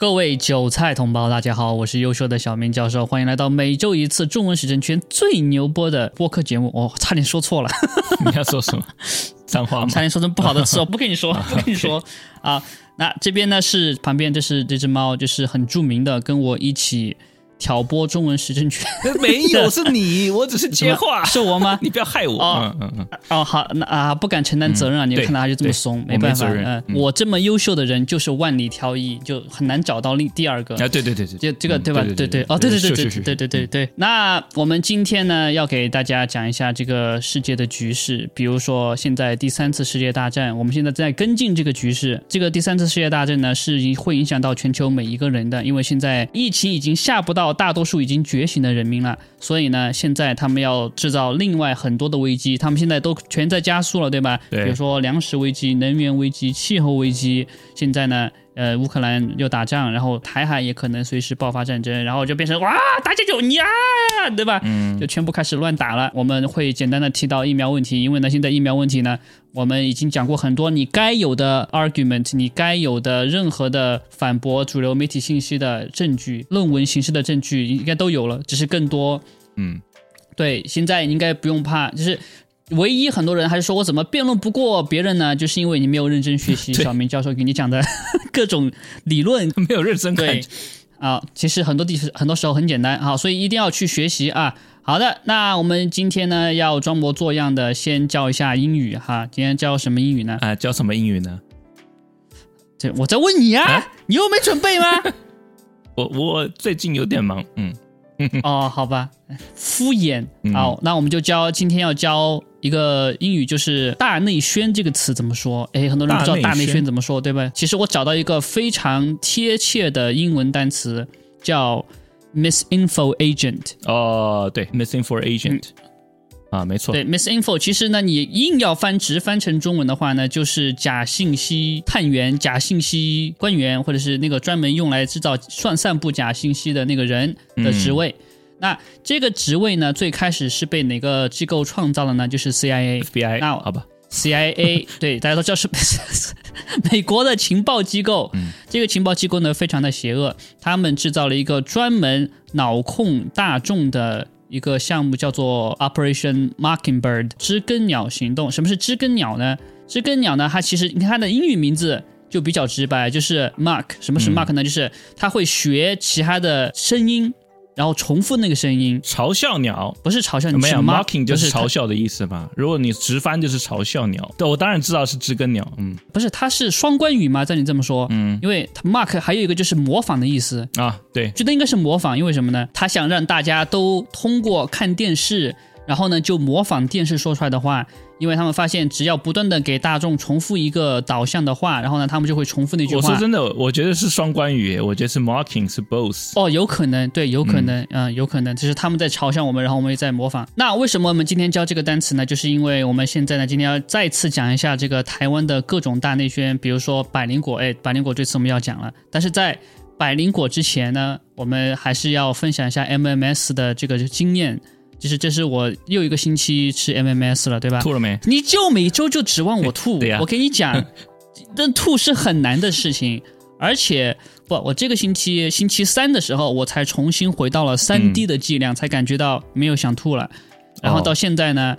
各位韭菜同胞，大家好，我是优秀的小明教授，欢迎来到每周一次中文时政圈最牛播的播客节目。哦，差点说错了，你要说什么？脏话吗？差点说成不好的词 我，不跟你说，不跟你说啊。那这边呢是旁边，这是这只猫，就是很著名的，跟我一起。挑拨中文时政圈 没有是你，我只是接话，是我吗？你不要害我。嗯嗯嗯。哦，好，那啊，不敢承担责任啊！你看到他就这么怂，没办法。嗯，我这么优秀的人就是万里挑一，就很难找到另第二个。啊，对对对对，就这个对吧？对对。哦，对对对对对对对对。那我们今天呢，要给大家讲一下这个世界的局势，比如说现在第三次世界大战，我们现在在跟进这个局势。这个第三次世界大战呢，是会影响到全球每一个人的，因为现在疫情已经下不到。大多数已经觉醒的人民了，所以呢，现在他们要制造另外很多的危机，他们现在都全在加速了，对吧？对。比如说粮食危机、能源危机、气候危机，现在呢。呃，乌克兰又打仗，然后台海也可能随时爆发战争，然后就变成哇，大家就你啊，对吧？嗯，就全部开始乱打了。我们会简单的提到疫苗问题，因为呢，现在疫苗问题呢，我们已经讲过很多，你该有的 argument，你该有的任何的反驳主流媒体信息的证据，论文形式的证据应该都有了，只是更多。嗯，对，现在应该不用怕，就是。唯一很多人还是说我怎么辩论不过别人呢？就是因为你没有认真学习小明教授给你讲的 各种理论，没有认真看。啊，其实很多地很多时候很简单，啊，所以一定要去学习啊。好的，那我们今天呢要装模作样的先教一下英语哈。今天教什么英语呢？啊，教什么英语呢？这我在问你啊，你又没准备吗？我我最近有点忙，嗯。哦，好吧，敷衍。好，那我们就教今天要教一个英语，就是“大内宣”这个词怎么说？哎，很多人不知道“大内宣”怎么说，对吧？其实我找到一个非常贴切的英文单词，叫 “misinfo agent”。哦，对，“misinfo agent”。啊，没错。对，misinfo，其实呢，你硬要翻直翻成中文的话呢，就是假信息探员、假信息官员，或者是那个专门用来制造、算散布假信息的那个人的职位。那这个职位呢，最开始是被哪个机构创造的呢？就是 CIA、FBI。那好吧，CIA，对，大家都叫是 美国的情报机构。嗯，这个情报机构呢，非常的邪恶，他们制造了一个专门脑控大众的。一个项目叫做 Operation Mockingbird 知更鸟行动。什么是知更鸟呢？知更鸟呢，它其实你看它的英语名字就比较直白，就是 Mark。什么是 Mark 呢？就是它会学其他的声音。然后重复那个声音，嘲笑鸟不是嘲笑，没有 mocking 就是嘲笑的意思吧？如果你直翻就是嘲笑鸟。对，我当然知道是知更鸟。嗯，不是，它是双关语吗？照你这么说，嗯，因为 mark 还有一个就是模仿的意思啊。对，觉得应该是模仿，因为什么呢？他想让大家都通过看电视。然后呢，就模仿电视说出来的话，因为他们发现，只要不断的给大众重复一个导向的话，然后呢，他们就会重复那句话。我说真的，我觉得是双关语，我觉得是 mocking 是 both。哦，有可能，对，有可能，嗯，有可能，就是他们在嘲笑我们，然后我们也在模仿。那为什么我们今天教这个单词呢？就是因为我们现在呢，今天要再次讲一下这个台湾的各种大内宣，比如说百灵果，哎，百灵果这次我们要讲了。但是在百灵果之前呢，我们还是要分享一下 MMS 的这个经验。就是这是我又一个星期吃 MMS 了，对吧？吐了没？你就每周就指望我吐？我跟你讲，但吐是很难的事情，而且不，我这个星期星期三的时候，我才重新回到了三 D 的剂量，才感觉到没有想吐了。然后到现在呢，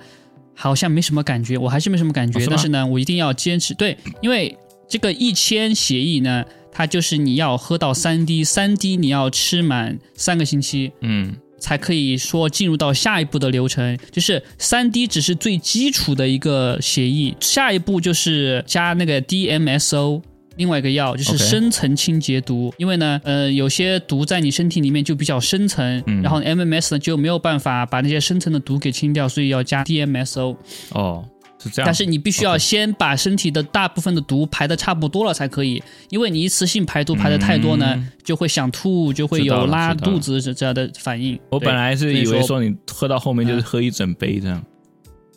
好像没什么感觉，我还是没什么感觉。但是呢，我一定要坚持。对，因为这个一千协议呢，它就是你要喝到三滴三滴你要吃满三个星期。嗯。才可以说进入到下一步的流程，就是三 D 只是最基础的一个协议，下一步就是加那个 DMSO，另外一个药就是深层清洁毒，因为呢，呃，有些毒在你身体里面就比较深层，然后 MMS 呢就没有办法把那些深层的毒给清掉，所以要加 DMSO。哦。是这样，但是你必须要先把身体的大部分的毒排的差不多了才可以，因为你一次性排毒排的太多呢，就会想吐，就会有拉肚子这样的反应。我本来是以为说你喝到后面就是喝一整杯这样，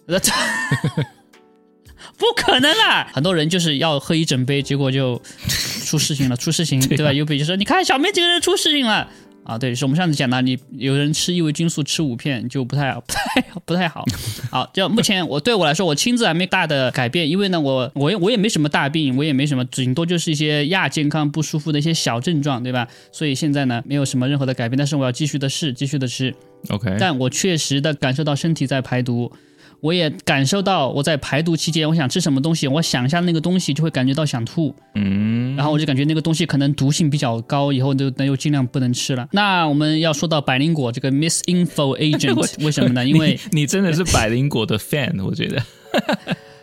不可能啦！很多人就是要喝一整杯，结果就出事情了，出事情 对吧？有比如说你看小妹这个人出事情了。啊，对，是我们上次讲的，你有人吃异维菌素吃五片就不太不太不太好。好，就目前我对我来说，我亲自还没大的改变，因为呢，我我也我也没什么大病，我也没什么，顶多就是一些亚健康不舒服的一些小症状，对吧？所以现在呢，没有什么任何的改变，但是我要继续的试，继续的吃。OK，但我确实的感受到身体在排毒，我也感受到我在排毒期间，我想吃什么东西，我想一下那个东西就会感觉到想吐，嗯，然后我就感觉那个东西可能毒性比较高，以后就那就尽量不能吃了。那我们要说到百灵果这个 misinfo agent，为什么呢？因为你你真的是 百灵果的 fan，我觉得。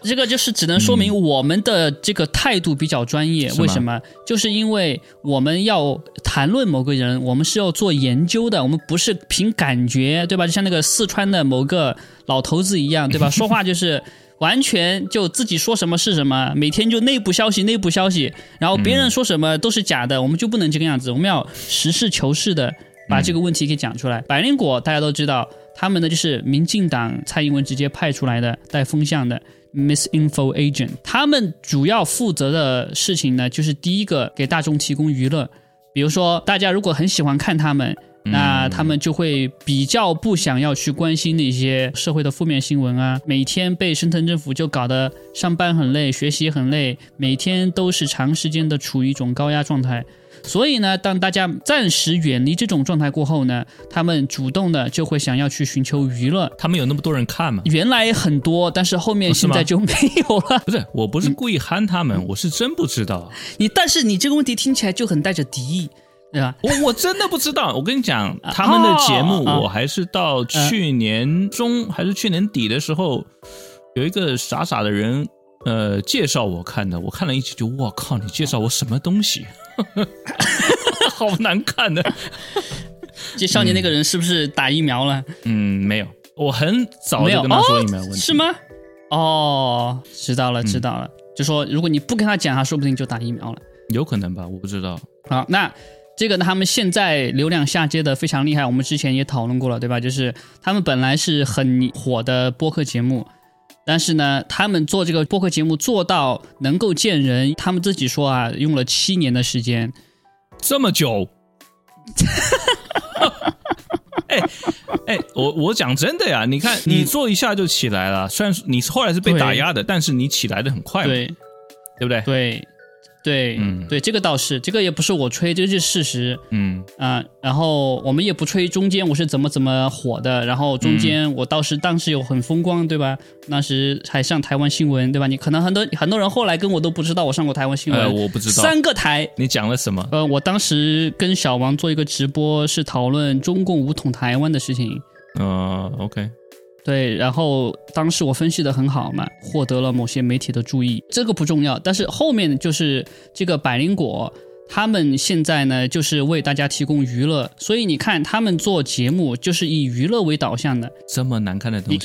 这个就是只能说明我们的这个态度比较专业。为什么？就是因为我们要谈论某个人，我们是要做研究的，我们不是凭感觉，对吧？就像那个四川的某个老头子一样，对吧？说话就是。完全就自己说什么是什么，每天就内部消息、内部消息，然后别人说什么都是假的，我们就不能这个样子，我们要实事求是的把这个问题给讲出来。百灵果大家都知道，他们呢就是民进党蔡英文直接派出来的带风向的 misinfo agent，他们主要负责的事情呢，就是第一个给大众提供娱乐，比如说大家如果很喜欢看他们。那他们就会比较不想要去关心那些社会的负面新闻啊，每天被深圳政府就搞得上班很累，学习很累，每天都是长时间的处于一种高压状态。所以呢，当大家暂时远离这种状态过后呢，他们主动的就会想要去寻求娱乐。他们有那么多人看吗？原来很多，但是后面现在就没有了。不是，我不是故意憨他们，我是真不知道。你但是你这个问题听起来就很带着敌意，对吧？我我真的不知道。我跟你讲，他们的节目，哦我还是到去年中还是去年底的时候，有一个傻傻的人，呃，介绍我看的。我看了一集就，我靠，你介绍我什么东西？好难看的。介绍你那个人是不是打疫苗了？嗯，没有，我很早有就跟他说哦疫苗问题。是？吗？哦，知道嗯了，知道了。就说如果你不跟他讲，他说不定就打疫苗了。有可能吧，我不知道。好，那这个呢，他们现在流量下跌的非常厉害，我们之前也讨论过了，对吧？就是他们本来是很火的播客节目，但是呢，他们做这个播客节目做到能够见人，他们自己说啊，用了七年的时间。这么久。哎哎，我我讲真的呀，你看你做一下就起来了，虽然你后来是被打压的，但是你起来的很快嘛，对对不对？对对，嗯对，这个倒是，这个也不是我吹，这个是事实。嗯啊、然后我们也不吹中间我是怎么怎么火的，然后中间我倒是当时有很风光，对吧？那时还上台湾新闻，对吧？你可能很多很多人后来跟我都不知道我上过台湾新闻，呃，我不知道三个台。你讲了什么。呃，我当时跟小王做一个直播，是讨论中共武统台湾的事情。呃，OK，对，然后当时我分析的很好嘛，获得了某些媒体的注意，这个不重要。但是后面就是这个百灵果，他们现在呢就是为大家提供娱乐，所以你看他们做节目就是以娱乐为导向的。这么难看的东西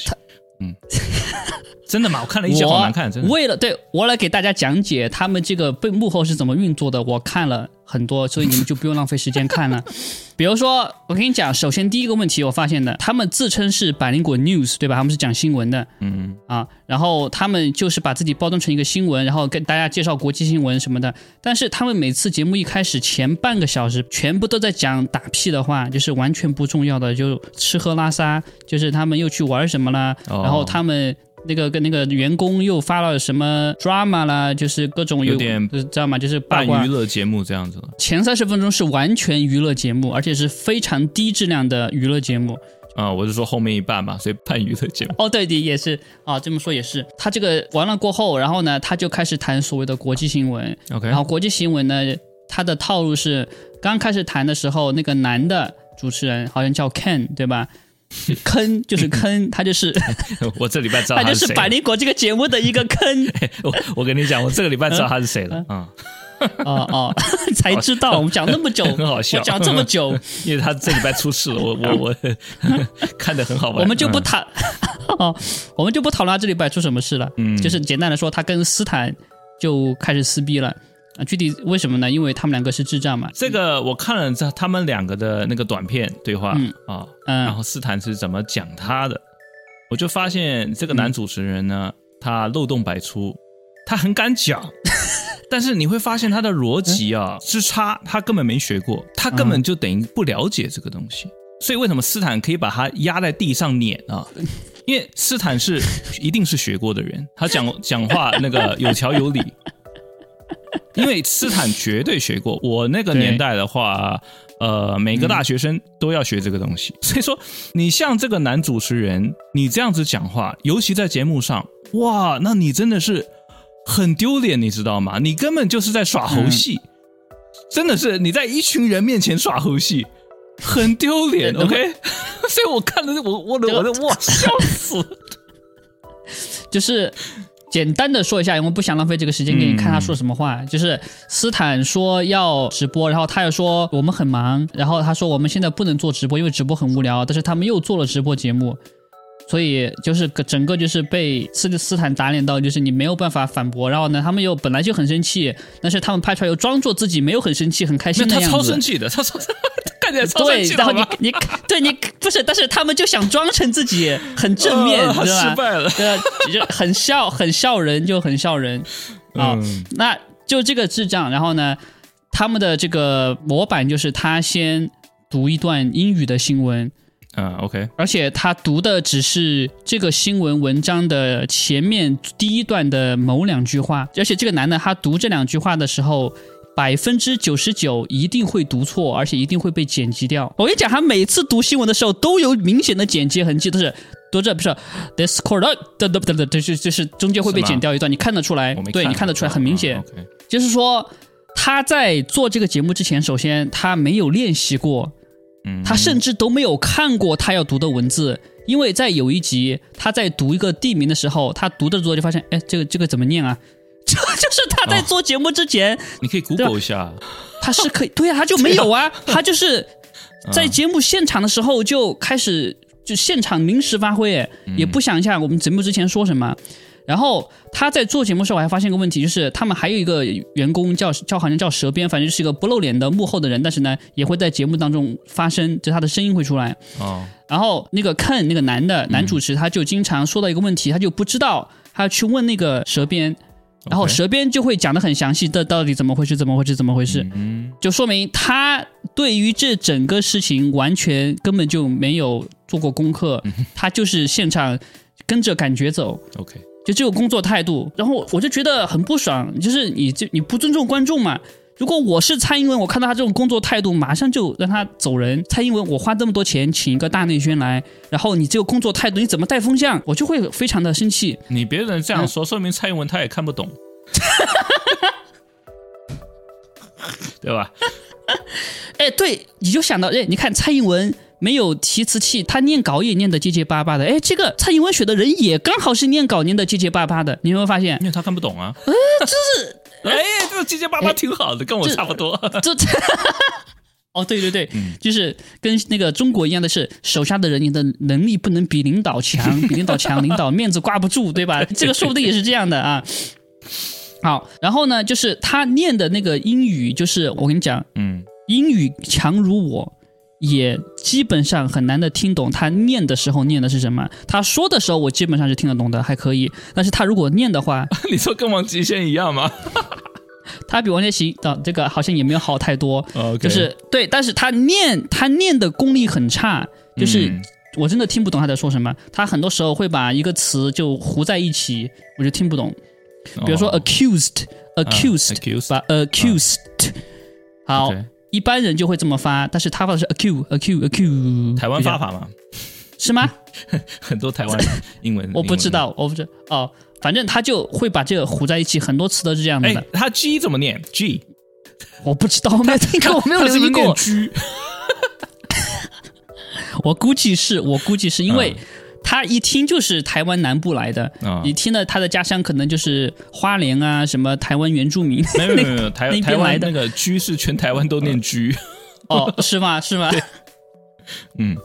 你他，真的吗？我看了一集，好难看，真的。为了对我来给大家讲解他们这个被幕后是怎么运作的，我看了很多，所以你们就不用浪费时间看了。比如说，我跟你讲，首先第一个问题我发现的，他们自称是百灵果 News，对吧？他们是讲新闻的，嗯，啊，然后他们就是把自己包装成一个新闻，然后跟大家介绍国际新闻什么的。但是他们每次节目一开始前半个小时，全部都在讲打屁的话，就是完全不重要的，就吃喝拉撒，就是他们又去玩什么啦，哦然后他们。那个跟那个员工又发了什么 drama 啦，就是各种有点就是知道吗？就是八办娱。乐节目这样子的。前三十分钟是完全娱乐节目，而且是非常低质量的娱乐节目。啊、我是说后面一半嘛，所以半娱乐节目。哦，对的，也是啊，这么说也是。他这个完了过后，然后呢，他就开始谈所谓的国际新闻。OK，然后国际新闻呢，他的套路是刚开始谈的时候，那个男的主持人好像叫 Ken 对吧？坑 就是坑，他就是 我这礼拜知道他他就是是百。灵果这个节目的一个坑。我我跟你讲，我这个礼拜知道他是谁了啊、哦哦，才知道我们讲那么久，很好笑我讲这么久，因为他这礼拜出事了，我我我看的很好玩。我们就不嗯谈，哦，我们就不讨论他这礼拜出什么事了。嗯就是简单的说，他跟斯坦就开始撕逼了。啊，具体为什么呢？因为他们两个是智障嘛。这个我看了这他们两个的那个短片对话、嗯啊，嗯然后斯坦是怎么讲他的，我就发现这个男主持人呢，他漏洞百出，他很敢讲，但是你会发现他的逻辑啊之差，他根本没学过，他根本就等于不了解这个东西。所以为什么斯坦可以把他压在地上碾啊？因为斯坦是一定是学过的人，他讲 讲话那个有条有理。因为斯坦绝对学过，我那个年代的话，呃，每个大学生都要学这个东西。所以说，你像这个男主持人，你这样子讲话，尤其在节目上，哇，那你真的是很丢脸，你知道吗？你根本就是在耍猴戏，真的是你在一群人面前耍猴戏，很丢脸。OK，所以我看了我我的我的哇，笑死，就是。简单的说一下，我们不想浪费这个时间给你看他说什么话。就是斯坦说要直播，然后他又说我们很忙，然后他说我们现在不能做直播，因为直播很无聊。但是他们又做了直播节目，所以就是整个就是被斯斯坦打脸到，就是你没有办法反驳。然后呢，他们又本来就很生气，但是他们拍出来又装作自己没有很生气，很开心的样子。他超生气的，他超。对，然后你你对你不是，但是他们就想装成自己很正面，对吧？失败了，就很笑，很笑人，就很笑人啊。那就这个智障，然后呢，他们的这个模板就是他先读一段英语的新闻，嗯，OK，而且他读的只是这个新闻文章的前面第一段的某两句话，而且这个男的他读这两句话的时候。百分之九十九一定会读错，而且一定会被剪辑掉。我跟你讲，他每次读新闻的时候都有明显的剪辑痕迹，都是读着不是 this correct 的的的，就是就是中间会被剪掉一段，你看得出来，对你看得出来，很明显。就是说他在做这个节目之前，首先他没有练习过，他甚至都没有看过他要读的文字，因为在有一集他在读一个地名的时候，他读着读着就发现，哎，这个这个怎么念啊？这就是他在做节目之前，你可以 Google 一下，他是可以，对呀，他就没有啊，他就是在节目现场的时候就开始就现场临时发挥，也不想一下我们节目之前说什么。然后他在做节目时候，我还发现个问题，就是他们还有一个员工叫叫好像叫蛇鞭，反正是一个不露脸的幕后的人，但是呢也会在节目当中发声，就他的声音会出来。哦，然后那个 Ken 那个男的男主持，他就经常说到一个问题，他就不知道，他要去问那个蛇鞭。然后蛇鞭就会讲的很详细，这到底怎么回事？怎么回事？怎么回事？嗯，就说明他对于这整个事情完全根本就没有做过功课，他就是现场跟着感觉走。OK，就这个工作态度，然后我就觉得很不爽，就是你这你不尊重观众嘛。如果我是蔡英文，我看到他这种工作态度，马上就让他走人。蔡英文，我花这么多钱请一个大内宣来，然后你这个工作态度，你怎么带风向？我就会非常的生气。你别人这样说，说明蔡英文他也看不懂，对吧？哎，对，你就想到，哎，你看蔡英文没有提词器，他念稿也念得结结巴巴的。哎，这个蔡英文选的人也刚好是念稿念得结结巴巴的，你有没有发现？因为他看不懂啊。哎，这是。哎，这个结结巴巴挺好的，跟我差不多。这，这 哦，对对对，就是跟那个中国一样的是，手下的人你的能力不能比领导强，比领导强，领导面子挂不住，对吧？这个说不定也是这样的啊。好，然后呢，就是他念的那个英语，就是我跟你讲，嗯，英语强如我。也基本上很难的听懂他念的时候念的是什么，他说的时候我基本上是听得懂的，还可以。但是他如果念的话，你说跟王极仙一样吗？他比王杰行的这个好像也没有好太多，就是对，但是他念他念的功力很差，就是我真的听不懂他在说什么。他很多时候会把一个词就糊在一起，我就听不懂。比如说 accused，accused，把 accused，好。一般人就会这么发，但是他发的是 acute，acute，acute。台湾发法吗？是吗？很多台湾英文，我不知道，我不知哦，反正他就会把这个糊在一起，很多词都是这样的。哎，他 G 怎么念？G，我不知道，我没有听过，我没有留意过。我估计是我估计是因为。他一听就是台湾南部来的，你听了他的家乡可能就是花莲啊，什么台湾原住民。没有没有没有，台台湾那个居是全台湾都念居。哦，是吗？是吗？嗯，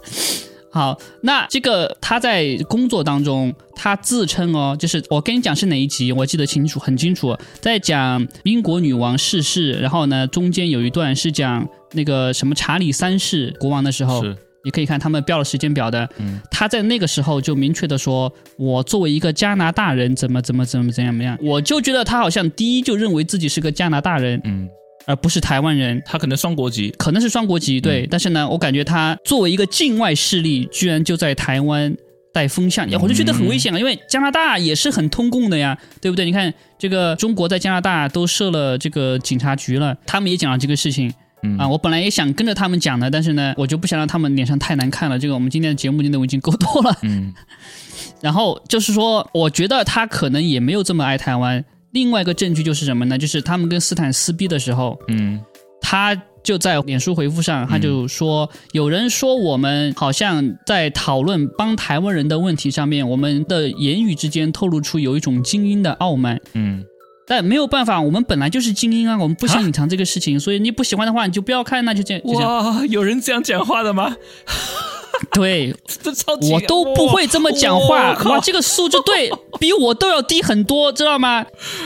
好，那这个他在工作当中，他自称哦，就是我跟你讲是哪一集，我记得清楚很清楚，在讲英国女王逝世，然后呢中间有一段是讲那个什么查理三世国王的时候。你可以看他们标了时间表的，嗯他在那个时候就明确的说，我作为一个加拿大人，怎么怎么怎么怎么怎么样，我就觉得他好像第一就认为自己是个加拿大人，嗯，而不是台湾人。他可能双国籍，可能是双国籍，嗯对，但是呢，我感觉他作为一个境外势力，居然就在台湾带风向，我就觉得很危险啊，因为加拿大也是很通共的呀，对不对？你看这个中国在加拿大都设了这个警察局了，他们也讲了这个事情，嗯啊，我本来也想跟着他们讲的，但是呢，我就不想让他们脸上太难看了。这个我们今天的节目内容已经够多了。嗯 然后就是说，我觉得他可能也没有这么爱台湾。另外一个证据就是什么呢？就是他们跟斯坦撕逼的时候，嗯他就在脸书回复上，他就说，有人说我们好像在讨论帮台湾人的问题上面，我们的言语之间透露出有一种精英的傲慢。嗯，但没有办法，我们本来就是精英啊，我们不想隐藏这个事情，所以你不喜欢的话，你就不要看，那就这样。哇，有人这样讲话的吗？对，这超级，我都不会这么讲话哇，哇，这个素质对比我都要低很多，知道吗？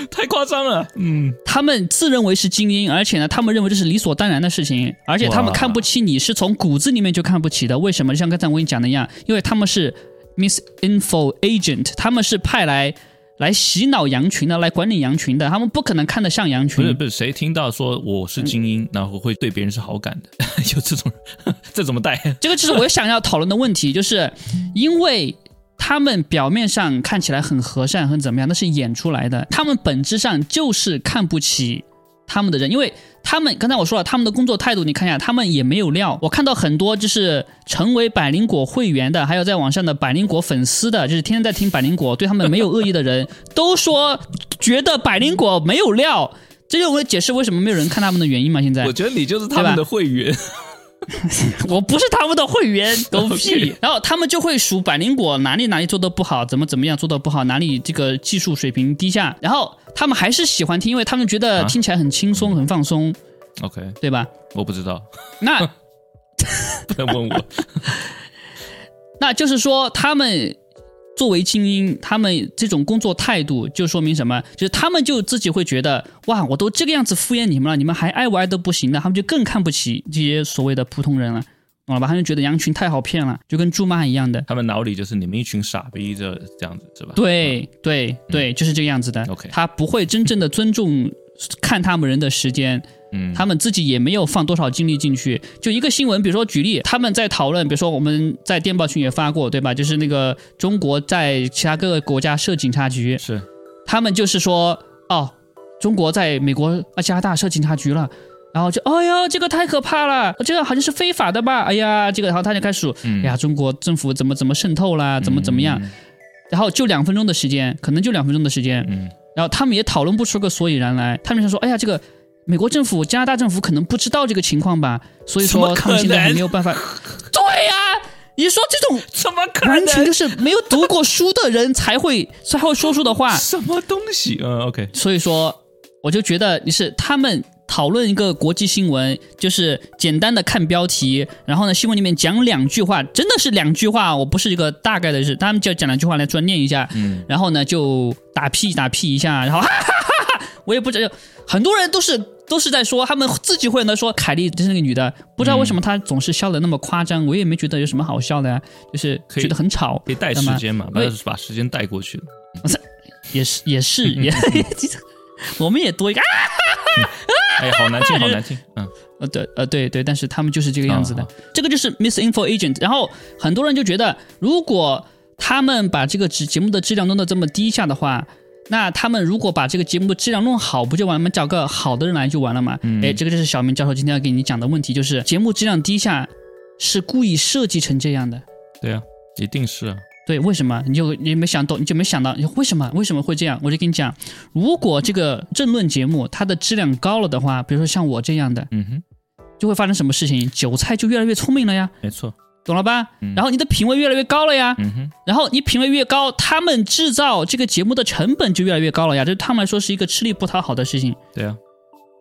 太夸张了。嗯，他们自认为是精英，而且呢，他们认为这是理所当然的事情，而且他们看不起你是从骨子里面就看不起的。为什么？就像刚才我跟你讲的一样，因为他们是 misinfo agent，他们是派来来洗脑羊群的，来管理羊群的，他们不可能看得上羊群。不是不是，谁听到说我是精英，然后会对别人是好感的？有这种人，这怎么带？这个就是我想要讨论的问题，就是因为。他们表面上看起来很和善，很怎么样，那是演出来的。他们本质上就是看不起他们的人，因为他们刚才我说了，他们的工作态度，你看一下，他们也没有料。我看到很多就是成为百灵果会员的，还有在网上的百灵果粉丝的，就是天天在听百灵果，对他们没有恶意的人，都说觉得百灵果没有料。这就我解释为什么没有人看他们的原因嘛。现在我觉得你就是他们的会员。我不是他们的会员，狗屁。然后他们就会数百灵果哪里哪里做的不好，怎么怎么样做的不好，哪里这个技术水平低下。然后他们还是喜欢听，因为他们觉得啊听起来很轻松、很放松，OK，对吧？我不知道，那 不能问我。那就是说，他们作为精英，他们这种工作态度就说明什么？就是他们就自己会觉得，哇，我都这个样子敷衍你们了，你们还爱我爱的不行的，他们就更看不起这些所谓的普通人了，懂了吧？他们觉得羊群太好骗了，就跟猪妈一样的。他们脑里就是你们一群傻逼，这这样子是吧？对对对，就是这个样子的。OK 他不会真正的尊重看他们人的时间，嗯，他们自己也没有放多少精力进去。就一个新闻，比如说举例，他们在讨论，比如说我们在电报群也发过，对吧？就是那个中国在其他各个国家设警察局，是他们就是说，哦，中国在美国啊加拿大设警察局了。然后就，哎呀，这个太可怕了，这个好像是非法的吧？哎呀，这个，然后他就开始数，嗯哎呀，中国政府怎么怎么渗透啦，怎么怎么样？嗯然后就两分钟的时间，可能就两分钟的时间，嗯，然后他们也讨论不出个所以然来。他们想说，哎呀，这个美国政府、加拿大政府可能不知道这个情况吧，所以说他们现在还没有办法。对呀、你说这种怎么可能完全就？是没有读过书的人才会才会说出的话。什么东西？嗯，OK，所以说，我就觉得你是他们讨论一个国际新闻，就是简单的看标题，然后呢，新闻里面讲两句话，真的是两句话，我不是一个大概的是，他们就讲两句话来专念一下，嗯，然后呢就打屁打屁一下，然后哈哈哈哈，我也不知道，很多人都是都是在说，他们自己会在说凯莉就是那个女的，不知道为什么她总是笑的那么夸张，我也没觉得有什么好笑的呀，就是觉得很吵，可以带时间嘛，把把时间带过去了。也是也是 也，我们也多一个啊。哎，好难听，好难听。嗯，呃，对，呃，对对，但是他们就是这个样子的，啊这个就是 misinfo agent。然后很多人就觉得，如果他们把这个节节目的质量弄得这么低下的话，那他们如果把这个节目的质量弄好，不就完了吗？找个好的人来就完了嘛？嗯哎，这个就是小明教授今天要给你讲的问题，就是节目质量低下是故意设计成这样的。对啊，一定是啊。对，为什么？你就你没想懂，你就没想到为什么为什么会这样？我就跟你讲，如果这个政论节目它的质量高了的话，比如说像我这样的，嗯哼，就会发生什么事情？韭菜就越来越聪明了呀，没错。懂了吧？嗯然后你的品味越来越高了呀，然后你品味越高，他们制造这个节目的成本就越来越高了呀，这对他们来说是一个吃力不讨好的事情。对啊，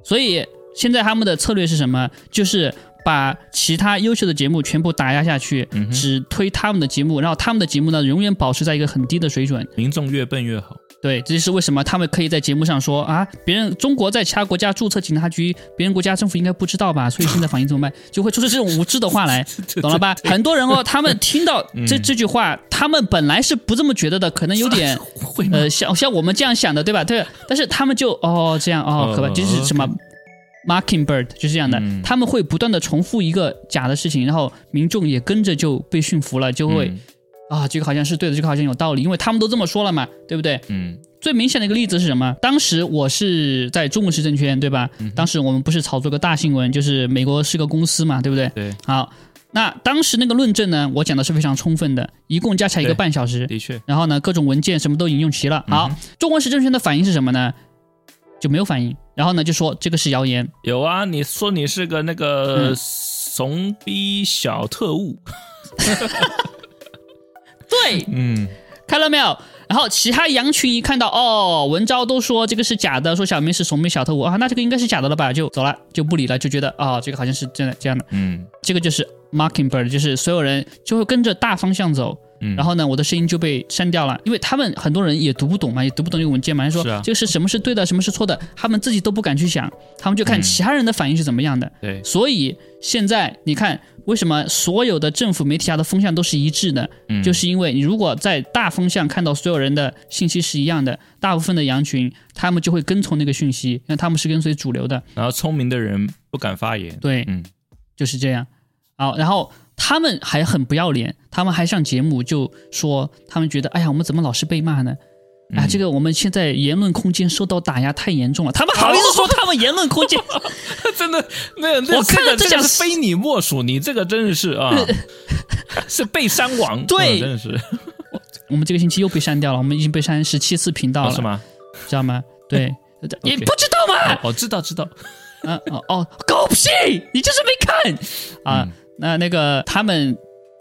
所以现在他们的策略是什么？就是把其他优秀的节目全部打压下去，嗯只推他们的节目，然后他们的节目呢永远保持在一个很低的水准。民众越笨越好。对，这就是为什么他们可以在节目上说啊，别人中国在其他国家注册警察局，别人国家政府应该不知道吧？所以现在反应怎么办？就会说出这种无知的话来，懂了吧？很多人哦，他们听到这这句话，他们本来是不这么觉得的，可能有点 呃，像像我们这样想的，对吧？对，但是他们就哦这样哦，可怕，就是什么 marking bird 就是这样的，他们会不断的重复一个假的事情，然后民众也跟着就被驯服了，就会。啊，这个好像是对的，这个好像有道理，因为他们都这么说了嘛，对不对？嗯。最明显的一个例子是什么？当时我是在中国市证券，对吧？当时我们不是炒作个大新闻，就是美国是个公司嘛，对不对？对。好，那当时那个论证呢，我讲的是非常充分的，一共加起来一个半小时。的确。然后呢，各种文件什么都引用齐了。好，中国市证券的反应是什么呢？就没有反应。然后呢，就说这个是谣言。有啊，你说你是个那个怂逼小特务。对，嗯，看到没有？然后其他羊群一看到，哦，文昭都说这个是假的，说小明是怂逼小特务啊，那这个应该是假的了吧？就走了，就不理了，就觉得啊，这个好像是真的这样的。嗯，这个就是 marking bird，就是所有人就会跟着大方向走。嗯，然后呢，我的声音就被删掉了，因为他们很多人也读不懂嘛，也读不懂这个文件嘛，说这个是什么是对的，什么是错的，他们自己都不敢去想，他们就看其他人的反应是怎么样的。对，所以现在你看。为什么所有的政府媒体下的风向都是一致的？嗯，就是因为你如果在大风向看到所有人的信息是一样的，大部分的羊群他们就会跟从那个讯息，那他们是跟随主流的。然后聪明的人不敢发言。对，嗯，就是这样。好，然后他们还很不要脸，他们还上节目就说他们觉得，哎呀，我们怎么老是被骂呢？啊，这个我们现在言论空间受到打压太严重了，他们好意思说 他们言论空间？真的，那那我看了这讲是非你莫属，你这个真的是啊，是被删网，对，真的是。我们这个星期又被删掉了，我们已经被删十七次频道了，是吗？知道吗？对，你不知道吗？哦，知道知道。嗯哦哦，狗屁！你就是没看啊？那那个他们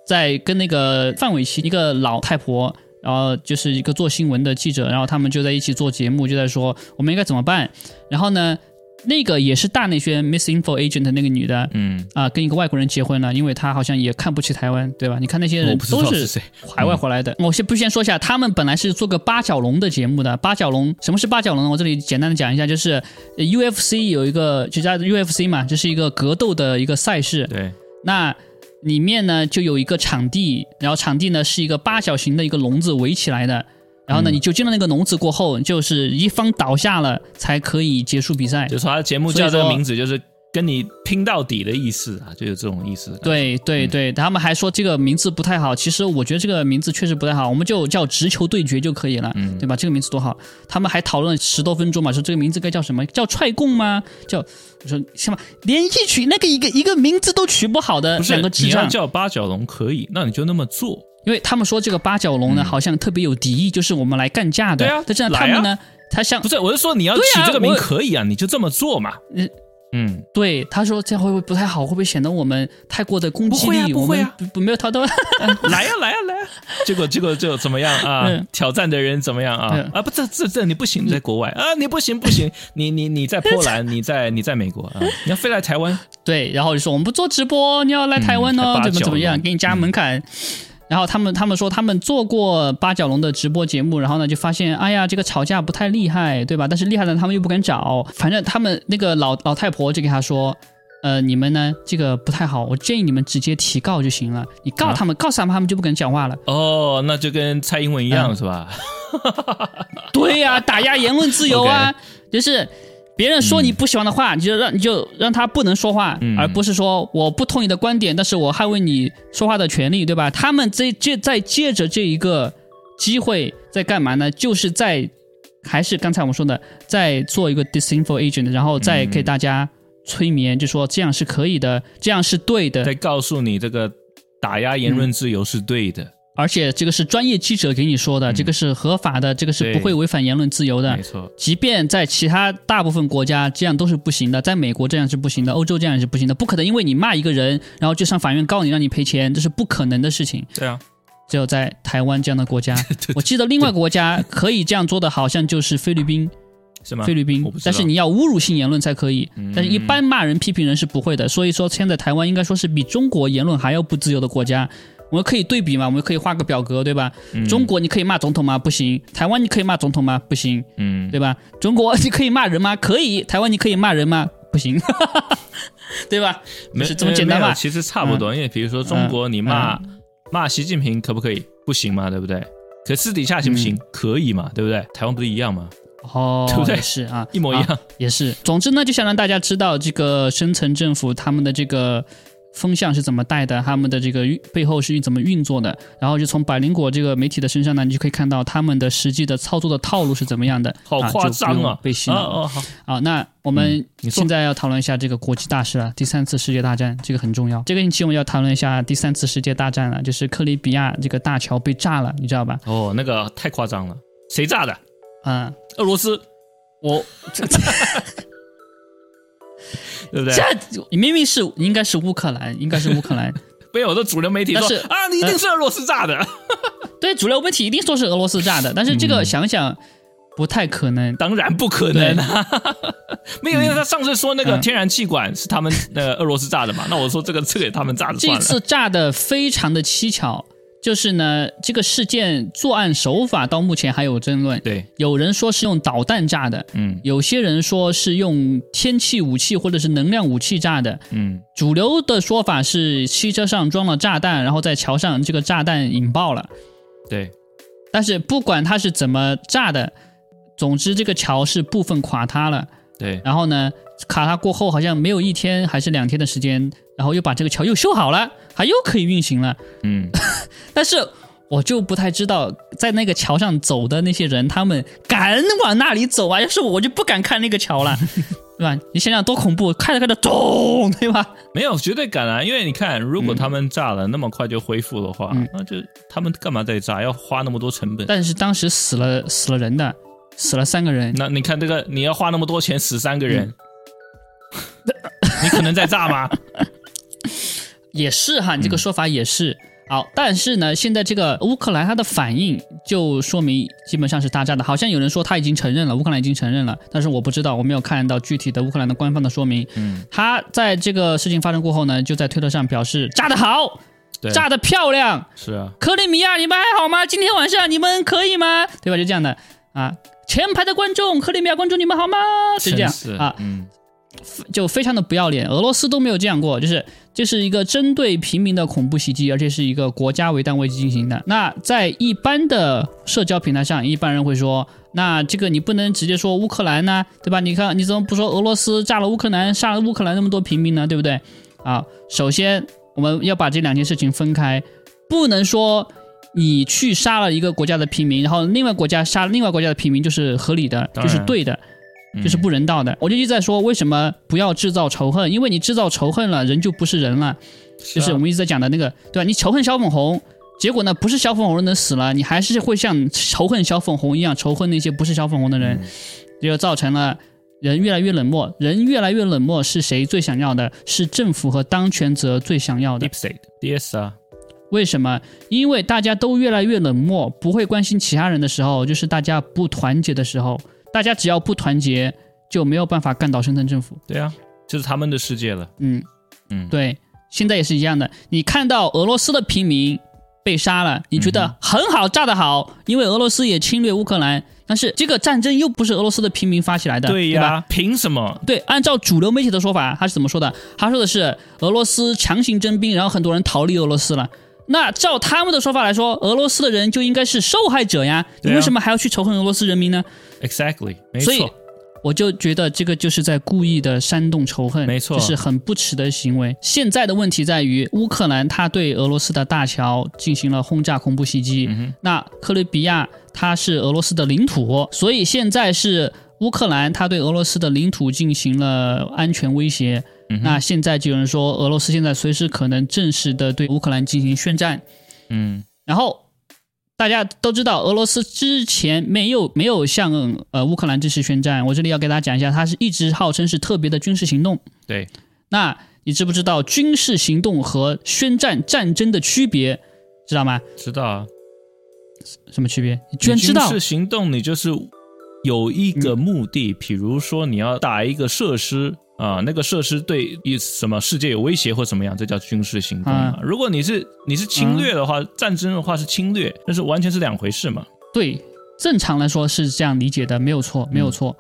在跟那个范玮琪一个老太婆。然后就是一个做新闻的记者，然后他们就在一起做节目，就在说我们应该怎么办。然后呢，那个也是大内宣 Miss Info Agent 那个女的，嗯啊，跟一个外国人结婚了，因为她好像也看不起台湾，对吧？你看那些人都是海外回来的。我先不先说一下，他们本来是做个八角龙的节目的。八角龙什么是八角龙？我这里简单的讲一下，就是 UFC 有一个就叫 UFC 嘛，这是一个格斗的一个赛事。对，那。里面呢就有一个场地，然后场地呢是一个八角形的一个笼子围起来的，然后呢你就进了那个笼子过后，就是一方倒下了才可以结束比赛。就说他节目叫这个名字就是。跟你拼到底的意思啊，就有这种意思。对对对，他们还说这个名字不太好。其实我觉得这个名字确实不太好，我们就叫直球对决就可以了，嗯对吧？这个名字多好。他们还讨论十多分钟嘛，说这个名字该叫什么？叫踹供吗？叫我说什么？连一曲那个一个一个名字都取不好的两个智障。你要叫八角龙可以，那你就那么做。因为他们说这个八角龙呢，好像特别有敌意，就是我们来干架的。对啊，但这样他们呢，他像不是，我是说你要取这个名可以啊，你就这么做嘛。嗯。嗯，对，他说这样会不会不太好？会不会显得我们太过的攻击力？不会啊，不没有他的。来呀，来呀，来呀！结果结果就怎么样啊？挑战的人怎么样啊？啊，不，这这这你不行，在国外啊，你不行不行，你你你在波兰，你在你在美国啊，你要飞来台湾。对，然后就说我们不做直播，你要来台湾哦，怎么怎么样，给你加门槛。然后他们他们说他们做过八角龙的直播节目，然后呢就发现，哎呀，这个吵架不太厉害，对吧？但是厉害的他们又不敢找，反正他们那个老老太婆就给他说，呃，你们呢这个不太好，我建议你们直接提告就行了。你告他们，告诉他们，他们就不敢讲话了。哦，那就跟蔡英文一样是吧？对呀，打压言论自由啊，就是。别人说你不喜欢的话，你就让你就让他不能说话，而不是说我不同意的观点，但是我捍卫你说话的权利，对吧？他们这借在借着这一个机会在干嘛呢？就是在还是刚才我们说的，在做一个 disinfo agent，然后再给大家催眠，就说这样是可以的，这样是对的，在告诉你这个打压言论自由是对的。而且这个是专业记者给你说的，这个是合法的，这个是不会违反言论自由的。没错，即便在其他大部分国家这样都是不行的，在美国这样是不行的，欧洲这样也是不行的，不可能因为你骂一个人，然后就上法院告你，让你赔钱，这是不可能的事情。对啊，只有在台湾这样的国家，我记得另外国家可以这样做的，好像就是菲律宾，是吗？菲律宾，但是你要侮辱性言论才可以，但是一般骂人批评人是不会的。所以说，现在台湾应该说是比中国言论还要不自由的国家。我们可以对比嘛，我们可以画个表格，对吧？嗯中国你可以骂总统吗？不行。台湾你可以骂总统吗？不行，嗯，对吧？中国你可以骂人吗？可以。台湾你可以骂人吗？不行，对吧？没是这么简单嘛。其实差不多，因为比如说中国，你骂骂习近平可不可以？不行嘛，对不对？可私底下行不行？可以嘛，对不对？台湾不是一样吗？哦，对不对是啊，一模一样啊也是。总之呢，就想让大家知道这个深层政府他们的这个风向是怎么带的，他们的这个运背后是怎么运作的。然后就从百灵果这个媒体的身上呢，你就可以看到他们的实际的操作的套路是怎么样的。好夸张啊！被洗脑。哦哦好，好，那我们现在要讨论一下这个国际大事了，第三次世界大战，这个很重要。这个星期我们要讨论一下第三次世界大战了，就是克里比亚这个大桥被炸了，你知道吧？哦，那个太夸张了，谁炸的？嗯，俄罗斯，我这 对不对？这明明是应该是乌克兰，应该是乌克兰。被有的主流媒体说是啊，你一定是俄罗斯炸的，对，主流媒体一定说是俄罗斯炸的，但是这个想想不太可能。当然不可能啊！没有，因为他上次说那个嗯天然气管是他们呃俄罗斯炸的嘛，那我说这个这个也他们炸的。这次炸的非常的蹊跷，就是呢，这个事件作案手法到目前还有争论。对，有人说是用导弹炸的，嗯有些人说是用天气武器或者是能量武器炸的。嗯主流的说法是汽车上装了炸弹，然后在桥上这个炸弹引爆了。对，但是不管它是怎么炸的，总之这个桥是部分垮塌了。对，然后呢，卡塌过后好像没有一天还是两天的时间，然后又把这个桥又修好了，还又可以运行了。嗯，但是我就不太知道，在那个桥上走的那些人，他们敢往那里走啊？要是我，我就不敢看那个桥了，对吧？你想想多恐怖，看着看着咚，对吧？没有绝对敢啊，因为你看，如果他们炸了那么快就恢复的话，嗯那就他们干嘛再炸？要花那么多成本？但是当时死了死了人的，死了三个人。那你看这个，你要花那么多钱死三个人，嗯 你可能在炸吗？也是哈，你这个说法也是。好，但是呢，现在这个乌克兰他的反应就说明基本上是大战的，好像有人说他已经承认了，乌克兰已经承认了，但是我不知道，我没有看到具体的乌克兰的官方的说明。嗯，他在这个事情发生过后呢，就在推特上表示炸得好，炸得漂亮，是啊，克里米亚你们还好吗？今天晚上你们可以吗？对吧？就这样的啊，前排的观众，克里米亚观众你们好吗？是这样啊，嗯，就非常的不要脸，俄罗斯都没有这样过，就是这是一个针对平民的恐怖袭击，而且是一个国家为单位进行的。那在一般的社交平台上，一般人会说，那这个你不能直接说乌克兰呢，对吧？你看你怎么不说俄罗斯炸了乌克兰，杀了乌克兰那么多平民呢，对不对？啊，首先我们要把这两件事情分开，不能说。你去杀了一个国家的平民，然后另外国家杀另外国家的平民就是合理的，就是对的。就是不人道的。我就一直在说，为什么不要制造仇恨？因为你制造仇恨了，人就不是人了。就是啊我们一直在讲的那个，对吧？你仇恨小粉红，结果呢，不是小粉红的人死了，你还是会像仇恨小粉红一样仇恨那些不是小粉红的人，这就造成了人越来越冷漠。人越来越冷漠，是谁最想要的？是政府和当权者最想要的 deep。state DS 啊，为什么？因为大家都越来越冷漠，不会关心其他人的时候，就是大家不团结的时候。大家只要不团结，就没有办法干倒深层政府。对啊，这是他们的世界了，嗯嗯，对，现在也是一样的。你看到俄罗斯的平民被杀了，你觉得很好，炸得好，因为俄罗斯也侵略乌克兰，但是这个战争又不是俄罗斯的平民发起来的，对？呀，凭什么？对，按照主流媒体的说法，他是怎么说的？他说的是俄罗斯强行征兵，然后很多人逃离俄罗斯了。那照他们的说法来说，俄罗斯的人就应该是受害者呀，你为什么还要去仇恨俄罗斯人民呢？Exactly，没所以错，我就觉得这个就是在故意的煽动仇恨，没错这是很不耻的行为。现在的问题在于，乌克兰他对俄罗斯的大桥进行了轰炸、恐怖袭击，嗯那克里比亚它是俄罗斯的领土，所以现在是乌克兰他对俄罗斯的领土进行了安全威胁。嗯那现在就有人说，俄罗斯现在随时可能正式的对乌克兰进行宣战，嗯然后大家都知道，俄罗斯之前没有没有向呃乌克兰正式宣战。我这里要给大家讲一下，它是一直号称是特别的军事行动。对，那你知不知道军事行动和宣战战争的区别？知道吗？知道啊，什么区别？你居然知道军？事行动，你就是有一个目的，比如说你要打一个设施，啊、那个设施对一什么世界有威胁或怎么样，这叫军事行动嘛。如果你是你是侵略的话，战争的话是侵略，那是完全是两回事嘛。对，正常来说是这样理解的，没有错，没有错、